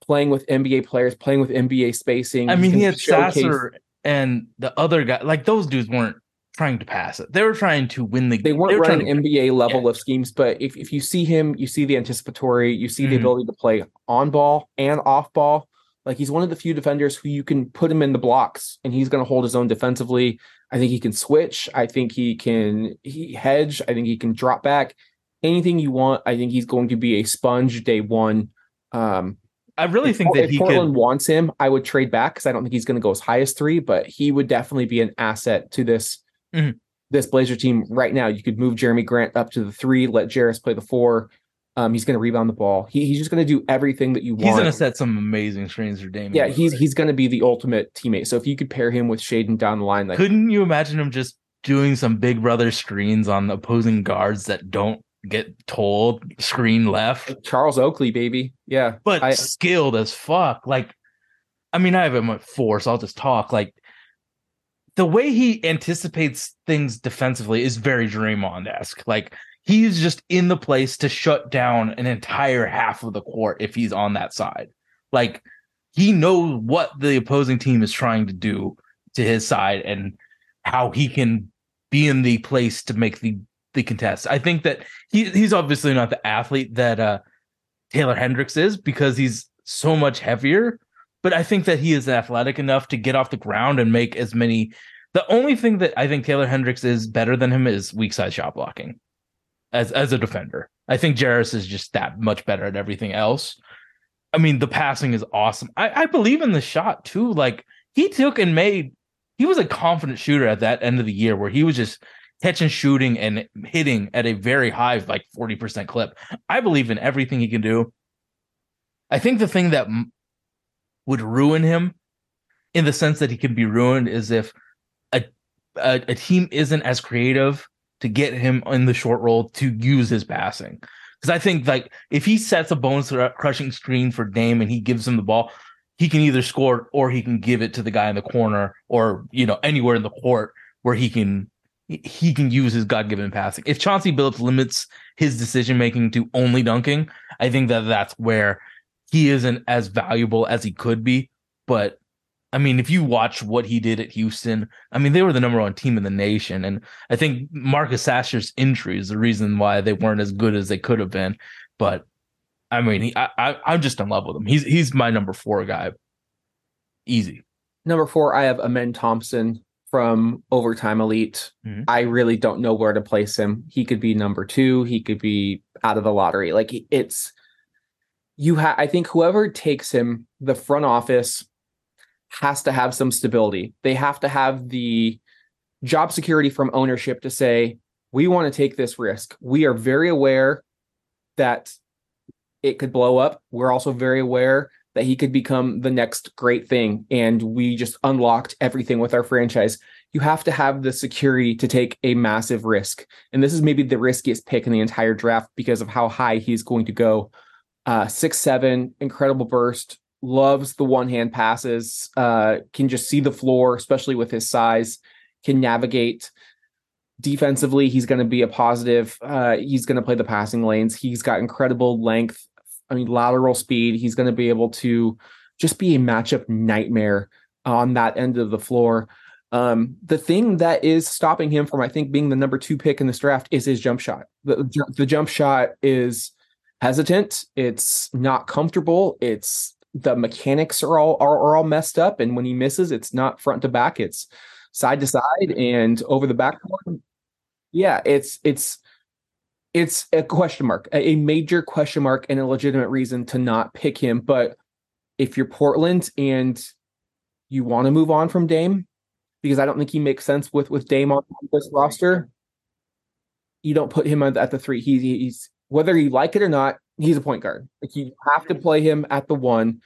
playing with NBA players, playing with NBA spacing. I mean, he had showcase- Sasser and the other guy. Like those dudes weren't trying to pass it. They were trying to win the. They weren't were trying running to- NBA level Yeah. of schemes, but if, if you see him, you see the anticipatory, you see the Mhm. ability to play on ball and off ball. Like he's one of the few defenders who you can put him in the blocks and he's going to hold his own defensively. I think he can switch. I think he can he hedge. I think he can drop back. Anything you want. I think he's going to be a sponge day one. Um, I really if, think that if he Portland could. wants him, I would trade back because I don't think he's going to go as high as three, but he would definitely be an asset to this Mhm. this Blazer team right now. You could move Jerami Grant up to the three, let Jarace play the four. Um, he's going to rebound the ball. He, he's just going to do everything that you want. He's going to set some amazing screens for Damian. yeah, he's Lillard. he's going to be the ultimate teammate. So if you could pair him with Shaedon down the line, like Couldn't you imagine him just doing some Big Brother screens on opposing guards that don't get told screen left, Charles Oakley, baby, yeah, but I- skilled as fuck? Like, I mean, I have him at four, so I'll just talk. Like, the way he anticipates things defensively is very Draymond esque. Like, he's just in the place to shut down an entire half of the court if he's on that side. Like he knows what the opposing team is trying to do to his side and how he can be in the place to make the the contest. I think that he he's obviously not the athlete that uh Taylor Hendricks is because he's so much heavier, but I think that he is athletic enough to get off the ground and make as many the only thing that I think Taylor Hendricks is better than him is weak side shot blocking as as a defender. I think Jarace is just that much better at everything else. I mean, the passing is awesome. I, I believe in the shot too. Like he took and made he was a confident shooter at that end of the year where he was just catching shooting and hitting at a very high like 40% clip. I believe in everything he can do. I think the thing that m- would ruin him in the sense that he can be ruined is if a, a, a team isn't as creative to get him in the short roll to use his passing. Because I think like if he sets a bonus crushing screen for Dame and he gives him the ball, he can either score or he can give it to the guy in the corner or you know anywhere in the court where he can he can use his God given passing. If Chauncey Billups limits his decision making to only dunking, I think that that's where he isn't as valuable as he could be. But I mean, if you watch what he did at Houston, I mean, they were the number one team in the nation. And I think Marcus Sasser's injury is the reason why they weren't as good as they could have been. But I mean, he, I, I, am just in love with him. He's he's my number four guy. Easy. Number four, I have Amen Thompson from Overtime Elite. Mm-hmm. I really don't know where to place him. He could be number two. He could be out of the lottery. Like it's you have. I think whoever takes him, the front office has to have some stability. They have to have the job security from ownership to say, we want to take this risk. We are very aware that it could blow up. We're also very aware that he could become the next great thing. And we just unlocked everything with our franchise. You have to have the security to take a massive risk. And this is maybe the riskiest pick in the entire draft because of how high he's going to go. Uh, six, seven, incredible burst, loves the one hand passes, uh, can just see the floor, especially with his size, can navigate. Defensively, he's going to be a positive. Uh, he's going to play the passing lanes. He's got incredible length. I mean, lateral speed. He's going to be able to just be a matchup nightmare on that end of the floor. Um, the thing that is stopping him from, I think, being the number two pick in this draft is his jump shot. The, the jump shot is hesitant. It's not comfortable. It's the mechanics are all are, are all messed up, and when he misses, it's not front to back; it's side to side and over the backboard. Yeah, it's it's it's a question mark, a major question mark, and a legitimate reason to not pick him. But if you're Portland and you want to move on from Dame, because I don't think he makes sense with with Dame on this roster, you don't put him at the three. He, he's whether you like it or not, he's a point guard. Like you have to play him at the one.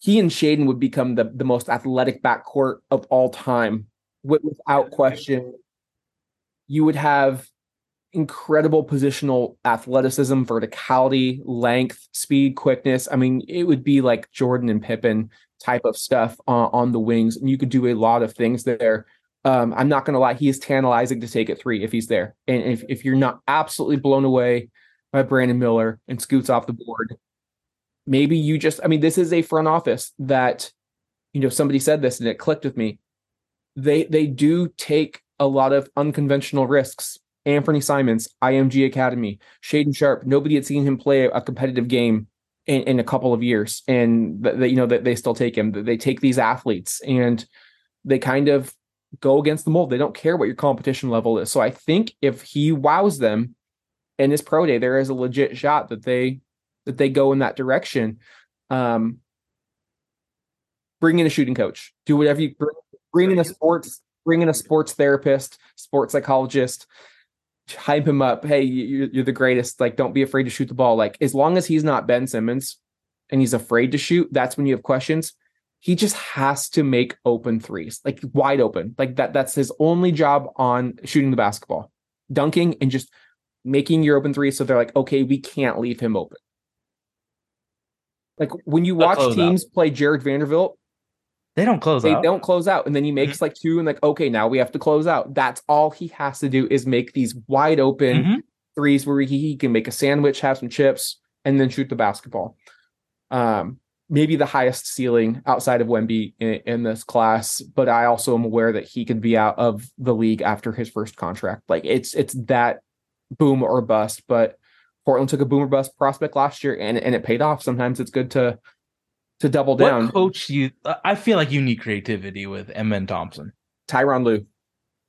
He and Shaedon would become the, the most athletic backcourt of all time, without question. You would have incredible positional athleticism, verticality, length, speed, quickness. I mean, it would be like Jordan and Pippen type of stuff on, on the wings, and you could do a lot of things there. Um, I'm not going to lie, he is tantalizing to take it three if he's there, and if if you're not absolutely blown away by Brandon Miller and scoots off the board. Maybe you just, I mean, this is a front office that, you know, somebody said this and it clicked with me. They they do take a lot of unconventional risks. Anthony Simons, IMG Academy, Shaedon Sharpe, Nobody had seen him play a competitive game in, in a couple of years, and that you know that they still take him. They take these athletes and they kind of go against the mold. They don't care what your competition level is. So I think if he wows them in his pro day, there is a legit shot that they that they go in that direction. Um, bring in a shooting coach. Do whatever you bring, bring in a sports bring in a sports therapist, sports psychologist. Hype him up. Hey, you're, you're the greatest. Like, don't be afraid to shoot the ball. Like, as long as he's not Ben Simmons and he's afraid to shoot, that's when you have questions. He just has to make open threes, like wide open. Like that. That's his only job on shooting the basketball, dunking, and just making your open three so they're like, okay, we can't leave him open. Like when you watch teams out. play Jarred Vanderbilt, they don't close they out. don't close out. And then he makes mm-hmm. like two and like, okay, now we have to close out. That's all he has to do is make these wide open, mm-hmm. threes where he, can make a sandwich, have some chips, and then shoot the basketball. Um, maybe the highest ceiling outside of Wemby in, in, this class, but I also am aware that he could be out of the league after his first contract. Like it's it's that boom or bust. But Portland took a boom or bust prospect last year, and and it paid off. Sometimes it's good to to double down. What coach you? I feel like you need creativity with Amen Thompson, Tyronn Lue,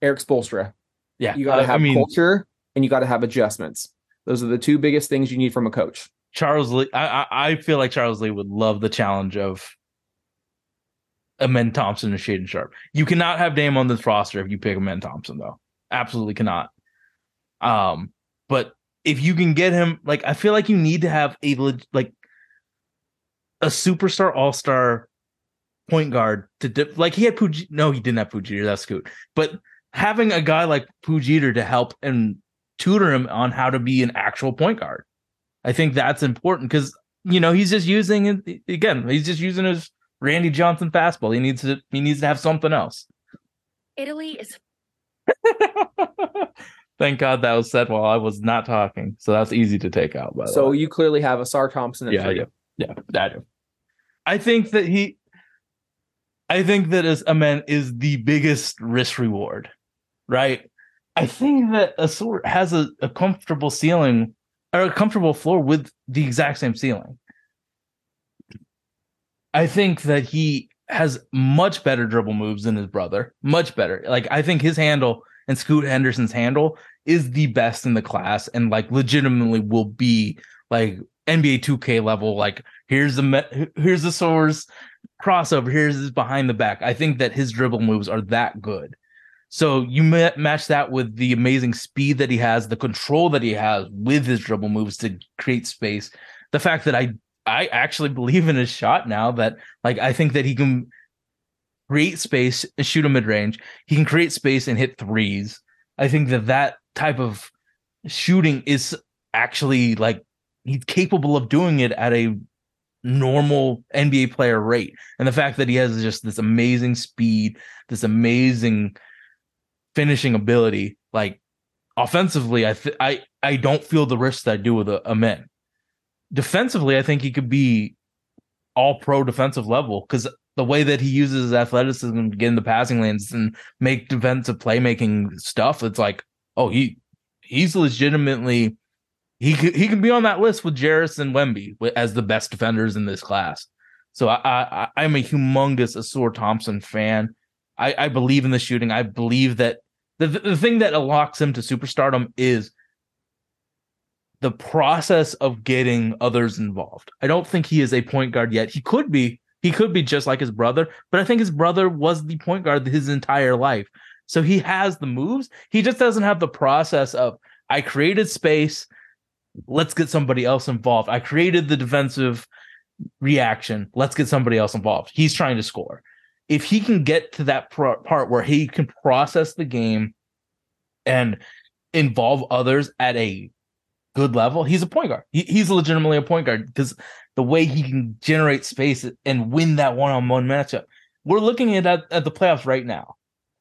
Erik Spoelstra. Yeah, you got to uh, have I mean, culture and you got to have adjustments. Those are the two biggest things you need from a coach. Charles Lee, I, I feel like Charles Lee would love the challenge of Amen Thompson and Shaedon Sharpe. You cannot have Dame on this roster if you pick Amen Thompson, though. Absolutely cannot. Um, but if you can get him, like, I feel like you need to have a like a superstar all star point guard to dip, like he had Puj. No, he didn't have Pujier. That's good. But having a guy like Pujier to help and tutor him on how to be an actual point guard I think that's important because you know he's just using it again. He's just using his Randy Johnson fastball. He needs to he needs to have something else. Italy is. Thank God that was said while I was not talking, so that's easy to take out. By so you clearly have Ausar Thompson. yeah, yeah, yeah, I do. I think that he, I think that as a man is the biggest risk reward, right? I think that Ausar has a, a comfortable ceiling or a comfortable floor with the exact same ceiling. I think that he has much better dribble moves than his brother. Much better. Like I think his handle and Scoot Henderson's handle is the best in the class and like legitimately will be like NBA 2K level like here's the here's the source crossover here's his behind the back. I think that his dribble moves are that good. So you match that with the amazing speed that he has, the control that he has with his dribble moves to create space. The fact that I I actually believe in his shot now that like I think that he can create space and shoot a mid range. He can create space and hit threes. I think that that type of shooting is actually like he's capable of doing it at a normal NBA player rate. And the fact that he has just this amazing speed, this amazing finishing ability, like offensively, I th- I I don't feel the risks that I do with a, Amen. Defensively, I think he could be all pro defensive level because the way that he uses his athleticism to get in the passing lanes and make defensive playmaking stuff, it's like, oh, he he's legitimately he could, he can be on that list with Jarace and Wemby as the best defenders in this class. So I, I I'm a humongous Ausar Thompson fan. I, I believe in the shooting. I believe that the the thing that unlocks him to superstardom is the process of getting others involved. I don't think he is a point guard yet. He could be. He could be just like his brother, but I think his brother was the point guard his entire life. So he has the moves. He just doesn't have the process of I created space. Let's get somebody else involved. I created the defensive reaction. Let's get somebody else involved. He's trying to score if he can get to that part where he can process the game and involve others at a good level, he's a point guard. He, he's legitimately a point guard because the way he can generate space and win that one-on-one matchup. We're looking at at the playoffs right now.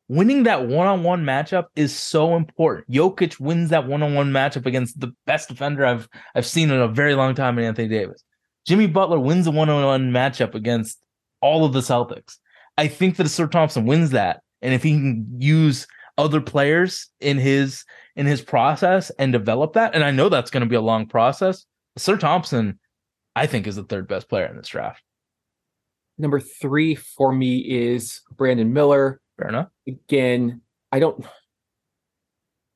Winning that one-on-one matchup is so important. Jokic wins that one-on-one matchup against the best defender I've I've seen in a very long time in Anthony Davis. Jimmy Butler wins a one-on-one matchup against all of the Celtics. I think that Ausar Thompson wins that, and if he can use other players in his in his process and develop that, and I know that's going to be a long process. Ausar Thompson, I think, is the third best player in this draft. Number three for me is Brandon Miller. Fair enough. Again, I don't.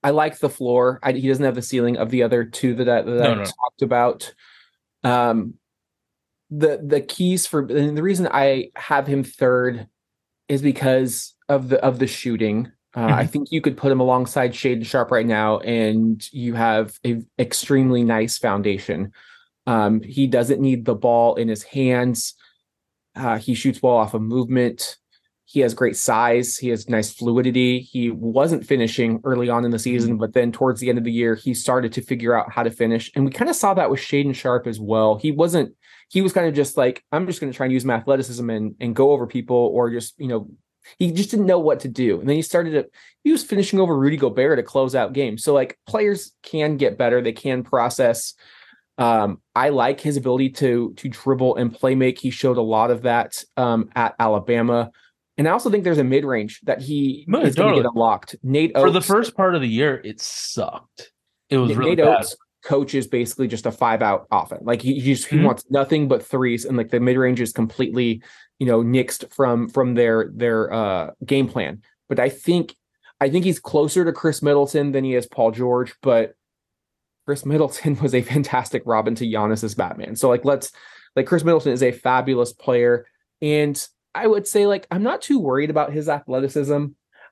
I like the floor. I, he doesn't have the ceiling of the other two that I, that no, I no. talked about. Um, the the keys for and the reason I have him third is because of the of the shooting. Uh, mm-hmm. I think you could put him alongside Shaedon Sharpe right now, and you have a extremely nice foundation. Um, he doesn't need the ball in his hands. Uh, he shoots well off of movement. He has great size. He has nice fluidity. He wasn't finishing early on in the season, mm-hmm. but then towards the end of the year, he started to figure out how to finish. And we kind of saw that with Shaedon Sharpe as well. He wasn't he was kind of just like, I'm just going to try and use my athleticism and, and go over people or just, you know, he just didn't know what to do. And then he started to he was finishing over Rudy Gobert to close out games. So like players can get better, they can process. Um, I like his ability to to dribble and play make. He showed a lot of that um, at Alabama. And I also think there's a mid range that he No, is going to get unlocked. Nate For the first part of the year, it sucked. It was Nate really bad. Oates coaches basically just a five out offense. Like he, he just he Mhm. wants nothing but threes, and like the mid range is completely you know nixed from from their their uh game plan. But I think I think he's closer to Khris Middleton than he is Paul George. But Khris Middleton was a fantastic Robin to Giannis's Batman. So like let's like Khris Middleton is a fabulous player, and I would say like I'm not too worried about his athleticism.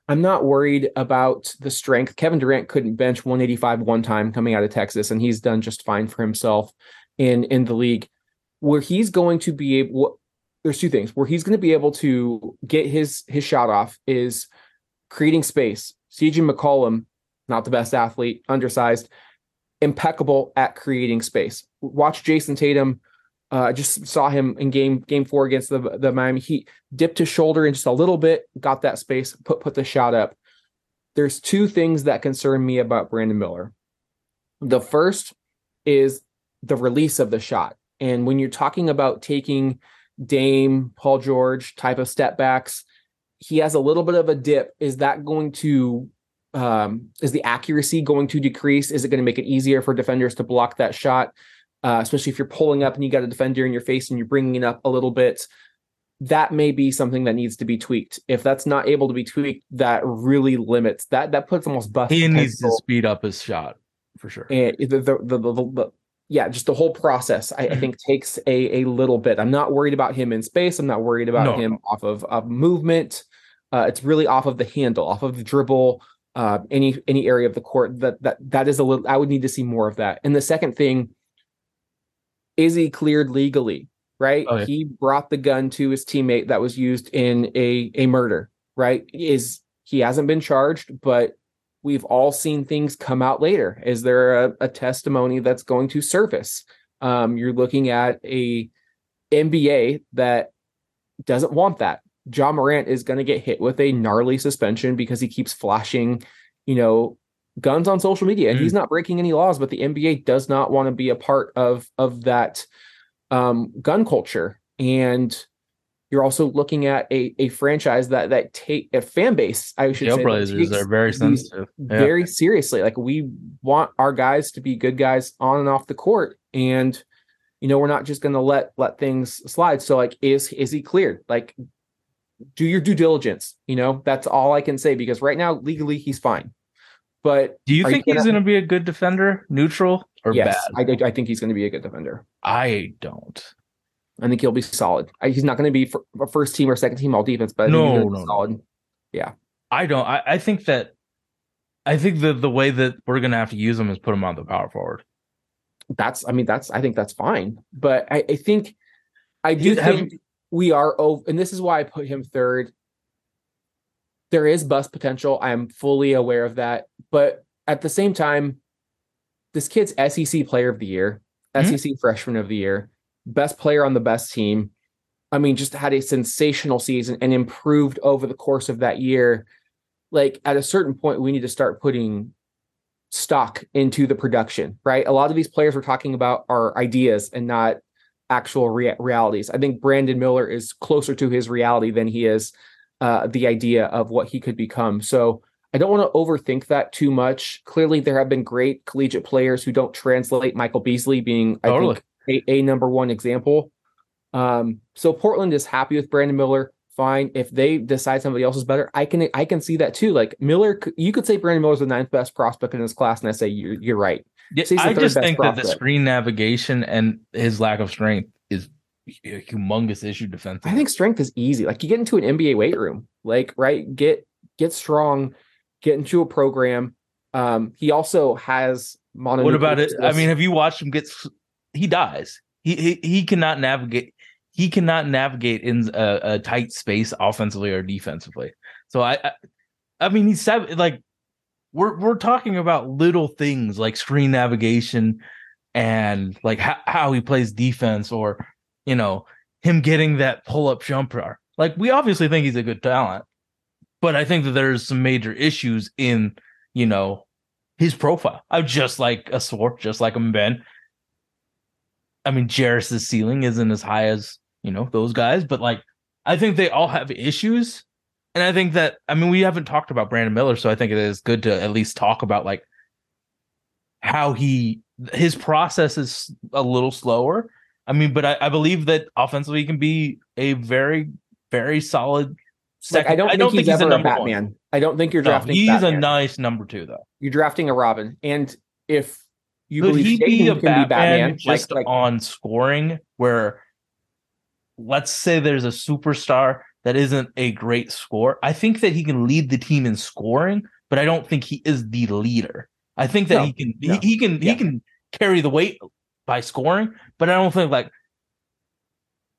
I'm not worried about the strength. Kevin Durant couldn't bench 185 one time coming out of Texas, and he's done just fine for himself in in the league. Where he's going to be able, there's two things. Where he's going to be able to get his his shot off is creating space. CJ McCollum, not the best athlete, undersized, impeccable at creating space. Watch Jayson Tatum. Uh, I just saw him in game game four against the the Miami Heat. Dipped his shoulder in just a little bit, got that space, put put the shot up. There's two things that concern me about Brandon Miller. The first is the release of the shot, and when you're talking about taking Dame, Paul George type of step backs, he has a little bit of a dip. Is that going to um, is the accuracy going to decrease? Is it going to make it easier for defenders to block that shot? Uh, especially if you're pulling up and you got a defender in your face and you're bringing it up a little bit. That may be something that needs to be tweaked. If that's not able to be tweaked, that really limits that. That puts almost bust. He needs to speed up his shot for sure. and the, the, the, the, the- yeah, just the whole process, I, I Mhm. think takes a, a little bit. I'm not worried about him in space. I'm not worried about No, him off of, of movement. Uh, it's really off of the handle, off of the dribble, uh, any any area of the court. That that that is a little. I would need to see more of that. And the second thing, is he cleared legally? Right, Oh, yeah. he brought the gun to his teammate that was used in a a murder. Right, is he hasn't been charged, but we've all seen things come out later. Is there a, a testimony that's going to surface? Um, you're looking at a NBA that doesn't want that. Ja Morant is going to get hit with a gnarly suspension because he keeps flashing, you know, guns on social media, and Mm. he's not breaking any laws. But the NBA does not want to be a part of of that um, gun culture, and you're also looking at a a franchise that that take a fan base. I should say Trailblazers takes are very sensitive. Yeah. very seriously. Like we want our guys to be good guys on and off the court, and you know we're not just going to let let things slide. So like, is is he cleared? Like, do your due diligence. You know that's all I can say because right now legally he's fine, but Do you Are you think he's going to be a good defender, neutral or yes, bad? I I think he's going to be a good defender. I don't. I think he'll be solid. I, he's not going to be for, a first team or second team all defense, but No, he's gonna be no, no. solid. I don't. I, I think that. I think that the way that we're going to have to use him is put him on the power forward. That's I mean that's I think that's fine, but I, I think I do have- think we are over, and this is why I put him third. There is bust potential. I am fully aware of that, but at the same time, this kid's SEC Player of the Year, Mhm. SEC Freshman of the Year, best player on the best team. I mean, just had a sensational season and improved over the course of that year. Like at a certain point, we need to start putting stock into the production, right? A lot of these players we're talking about are ideas and not actual rea- realities. I think Brandon Miller is closer to his reality than he is uh, the idea of what he could become. So I don't want to overthink that too much. Clearly, there have been great collegiate players who don't translate. Michael Beasley being, I Totally. think, a, a number one example. Um, so Portland is happy with Brandon Miller. Fine. If they decide somebody else is better, I can I can see that too. Like Miller, you could say Brandon Miller is the ninth best prospect in his class, and I say you're, you're right. Yeah, I just think that the screen navigation and his lack of strength is a humongous issue defensively. I think strength is easy. Like you get into an NBA weight room, like right, get get strong, get into a program. Um, he also has mono. What about it? I mean, have you watched him get? He dies. He he, he cannot navigate. He cannot navigate in a, a tight space offensively or defensively. So I, I, I mean, he's seven. Like we're we're talking about little things like screen navigation and like how, how he plays defense, or you know him getting that pull up jumper. Like we obviously think he's a good talent, but I think that there's some major issues in, you know, his profile. I'm just like a Swore, just like a Ben. I mean, Jarace's ceiling isn't as high as, you know, those guys, but like I think they all have issues. And I think that I mean we haven't talked about Brandon Miller, so I think it is good to at least talk about like how he his process is a little slower. I mean, but I, I believe that offensively he can be a very, very solid Like, I don't think I don't he's think he's a ever a number one. I don't think you're No, drafting. he's Batman. a nice number two though. You're drafting a Robin, and if you Could believe he be a can Batman, be Batman, just like, like on scoring? Where let's say there's a superstar that isn't a great score. I think that he can lead the team in scoring, but I don't think he is the leader. I think that No, he can no. he, he can Yeah. he can carry the weight by scoring, but I don't think like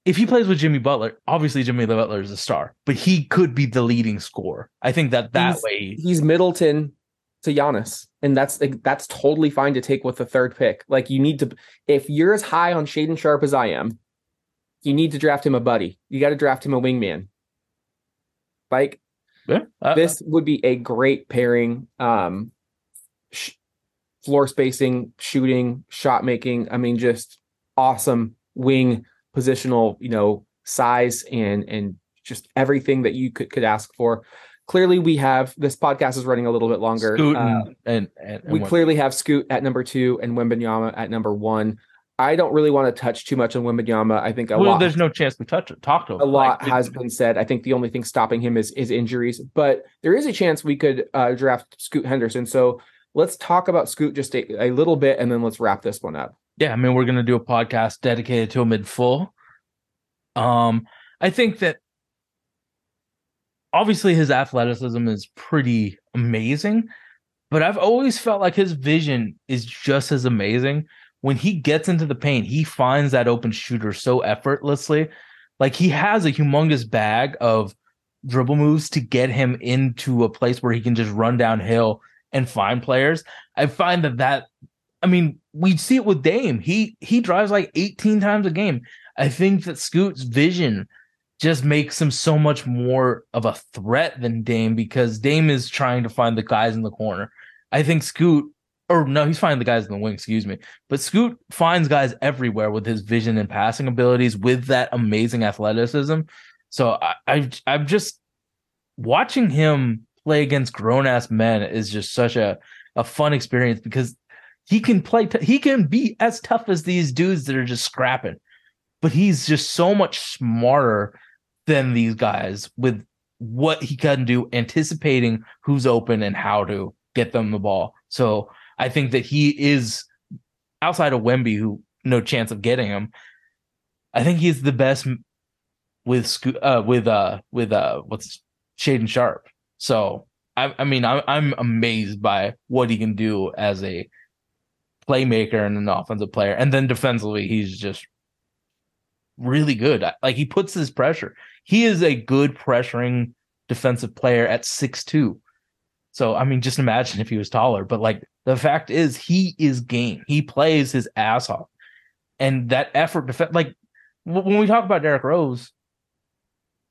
if he plays with Jimmy Butler, obviously Jimmy Butler is a star, but he could be the leading scorer. I think that that He's- way he's Middleton to Giannis, and that's like, that's totally fine to take with the third pick. Like you need to, if you're as high on Shaedon Sharpe as I am, you need to draft him a buddy. You got to draft him a wingman. Like yeah, uh, this would be a great pairing. Um, sh- floor spacing, shooting, shot making. I mean, just awesome wing positional. You know, size and and just everything that you could could ask for. Clearly, we have this podcast is running a little bit longer. Uh, and, and, and, we and clearly have Scoot at number two and Wembanyama at number one. I don't really want to touch too much on Wembanyama. I think a well, lot there's no chance we touch it. Talk to him. a lot Like, has been said. I think the only thing stopping him is is injuries, but there is a chance we could uh, draft Scoot Henderson. So let's talk about Scoot just a, a little bit, and then let's wrap this one up. yeah, I mean, we're gonna do a podcast dedicated to him in full. Um, I think that obviously his athleticism is pretty amazing, but I've always felt like his vision is just as amazing. When he gets into the paint, he finds that open shooter so effortlessly. Like he has a humongous bag of dribble moves to get him into a place where he can just run downhill and find players. I find that that I mean, we see it with Dame. He he drives like 18 times a game. I think that Scoot's vision just makes him so much more of a threat than Dame because Dame is trying to find the guys in the corner. I think Scoot, or no, he's finding the guys in the wing, excuse me. But Scoot finds guys everywhere with his vision and passing abilities, with that amazing athleticism. So I, I I'm just watching him play against grown ass men is just such a a fun experience because he can play t- he can be as tough as these dudes that are just scrapping but he's just so much smarter than these guys with what he can do anticipating who's open and how to get them the ball so i think that he is outside of wemby who no chance of getting him i think he's the best with uh with uh with uh what's Shaedon Sharpe so I, I mean I'm I'm amazed by what he can do as a playmaker and an offensive player. And then defensively, he's just really good. Like he puts his pressure. He is a good pressuring defensive player at six two. So I mean, just imagine if he was taller. But like the fact is, he is game. He plays his ass off, and that effort defense. Like when we talk about Derrick Rose,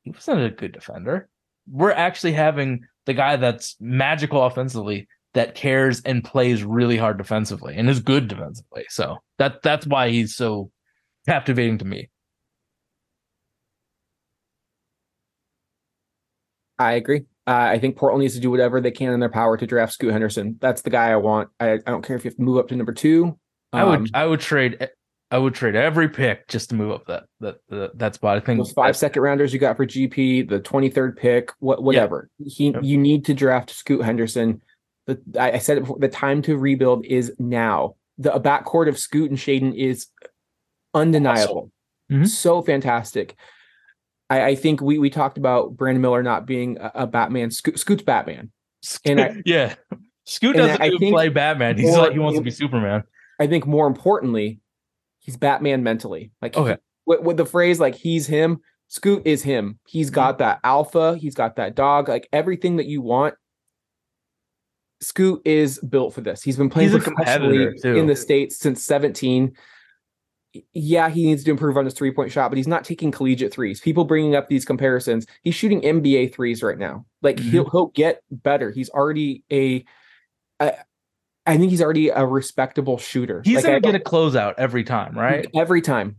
he wasn't a good defender. We're actually having the guy that's magical offensively that cares and plays really hard defensively and is good defensively. So that that's why he's so captivating to me. I agree. Uh, I think Portland needs to do whatever they can in their power to draft Scoot Henderson. That's the guy I want. I, I don't care if you have to move up to number two. I would Um, I would trade I would trade every pick just to move up that that that, that spot. I think those five second rounders you got for GP, the 23rd pick, what whatever. He Yep. you need to draft Scoot Henderson. The I, I said it before, the time to rebuild is now. The backcourt of Scoot and Shaedon is undeniable. Mhm. So fantastic. I, I think we we talked about Brandon Miller not being a, a Batman. Scoot, Scoot's Batman. and I- yeah. Scoot doesn't even think play Batman. He's more- like he wants to be Superman. I think more importantly, he's Batman mentally. Like Okay. with, with the phrase like he's him, Scoot is him. He's Mm-hmm. got that alpha, he's got that dog, like everything that you want. Scoot is built for this. He's been playing He's professionally in the states since 17. Yeah, he needs to improve on his three point shot, but he's not taking collegiate threes. People bringing up these comparisons. He's shooting NBA threes right now. Like Mhm. he'll he'll get better. He's already a. I, I think he's already a respectable shooter. He's Like, gonna get a closeout every time, right? every time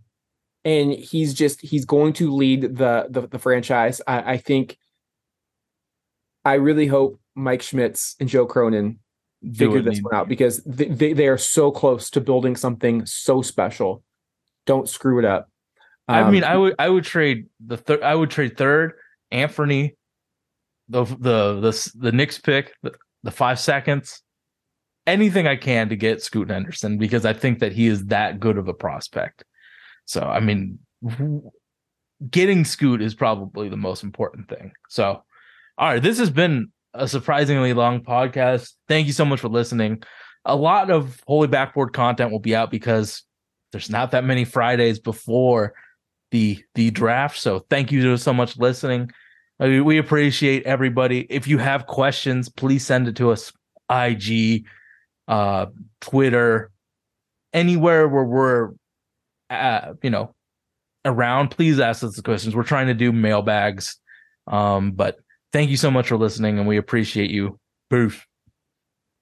and he's just he's going to lead the the, the franchise I, I think i really hope mike schmitz and joe cronin figure this one out because they, they, they are so close to building something so special don't screw it up I Um, mean, I would I would trade the third. I would trade third Anthony, the the the the Knicks pick, the, the five seconds, anything I can to get Scoot Henderson because I think that he is that good of a prospect. So I mean, getting Scoot is probably the most important thing. So, all right, this has been a surprisingly long podcast. Thank you so much for listening. A lot of Holy Backboard content will be out because there's not that many Fridays before the the draft. So thank you so much listening. Uh, We we appreciate everybody. If you have questions, please send it to us. IG, uh, Twitter, anywhere where we're, uh, you know, around. Please ask us the questions. We're trying to do mailbags. Um, but thank you so much for listening, and we appreciate you. Boof.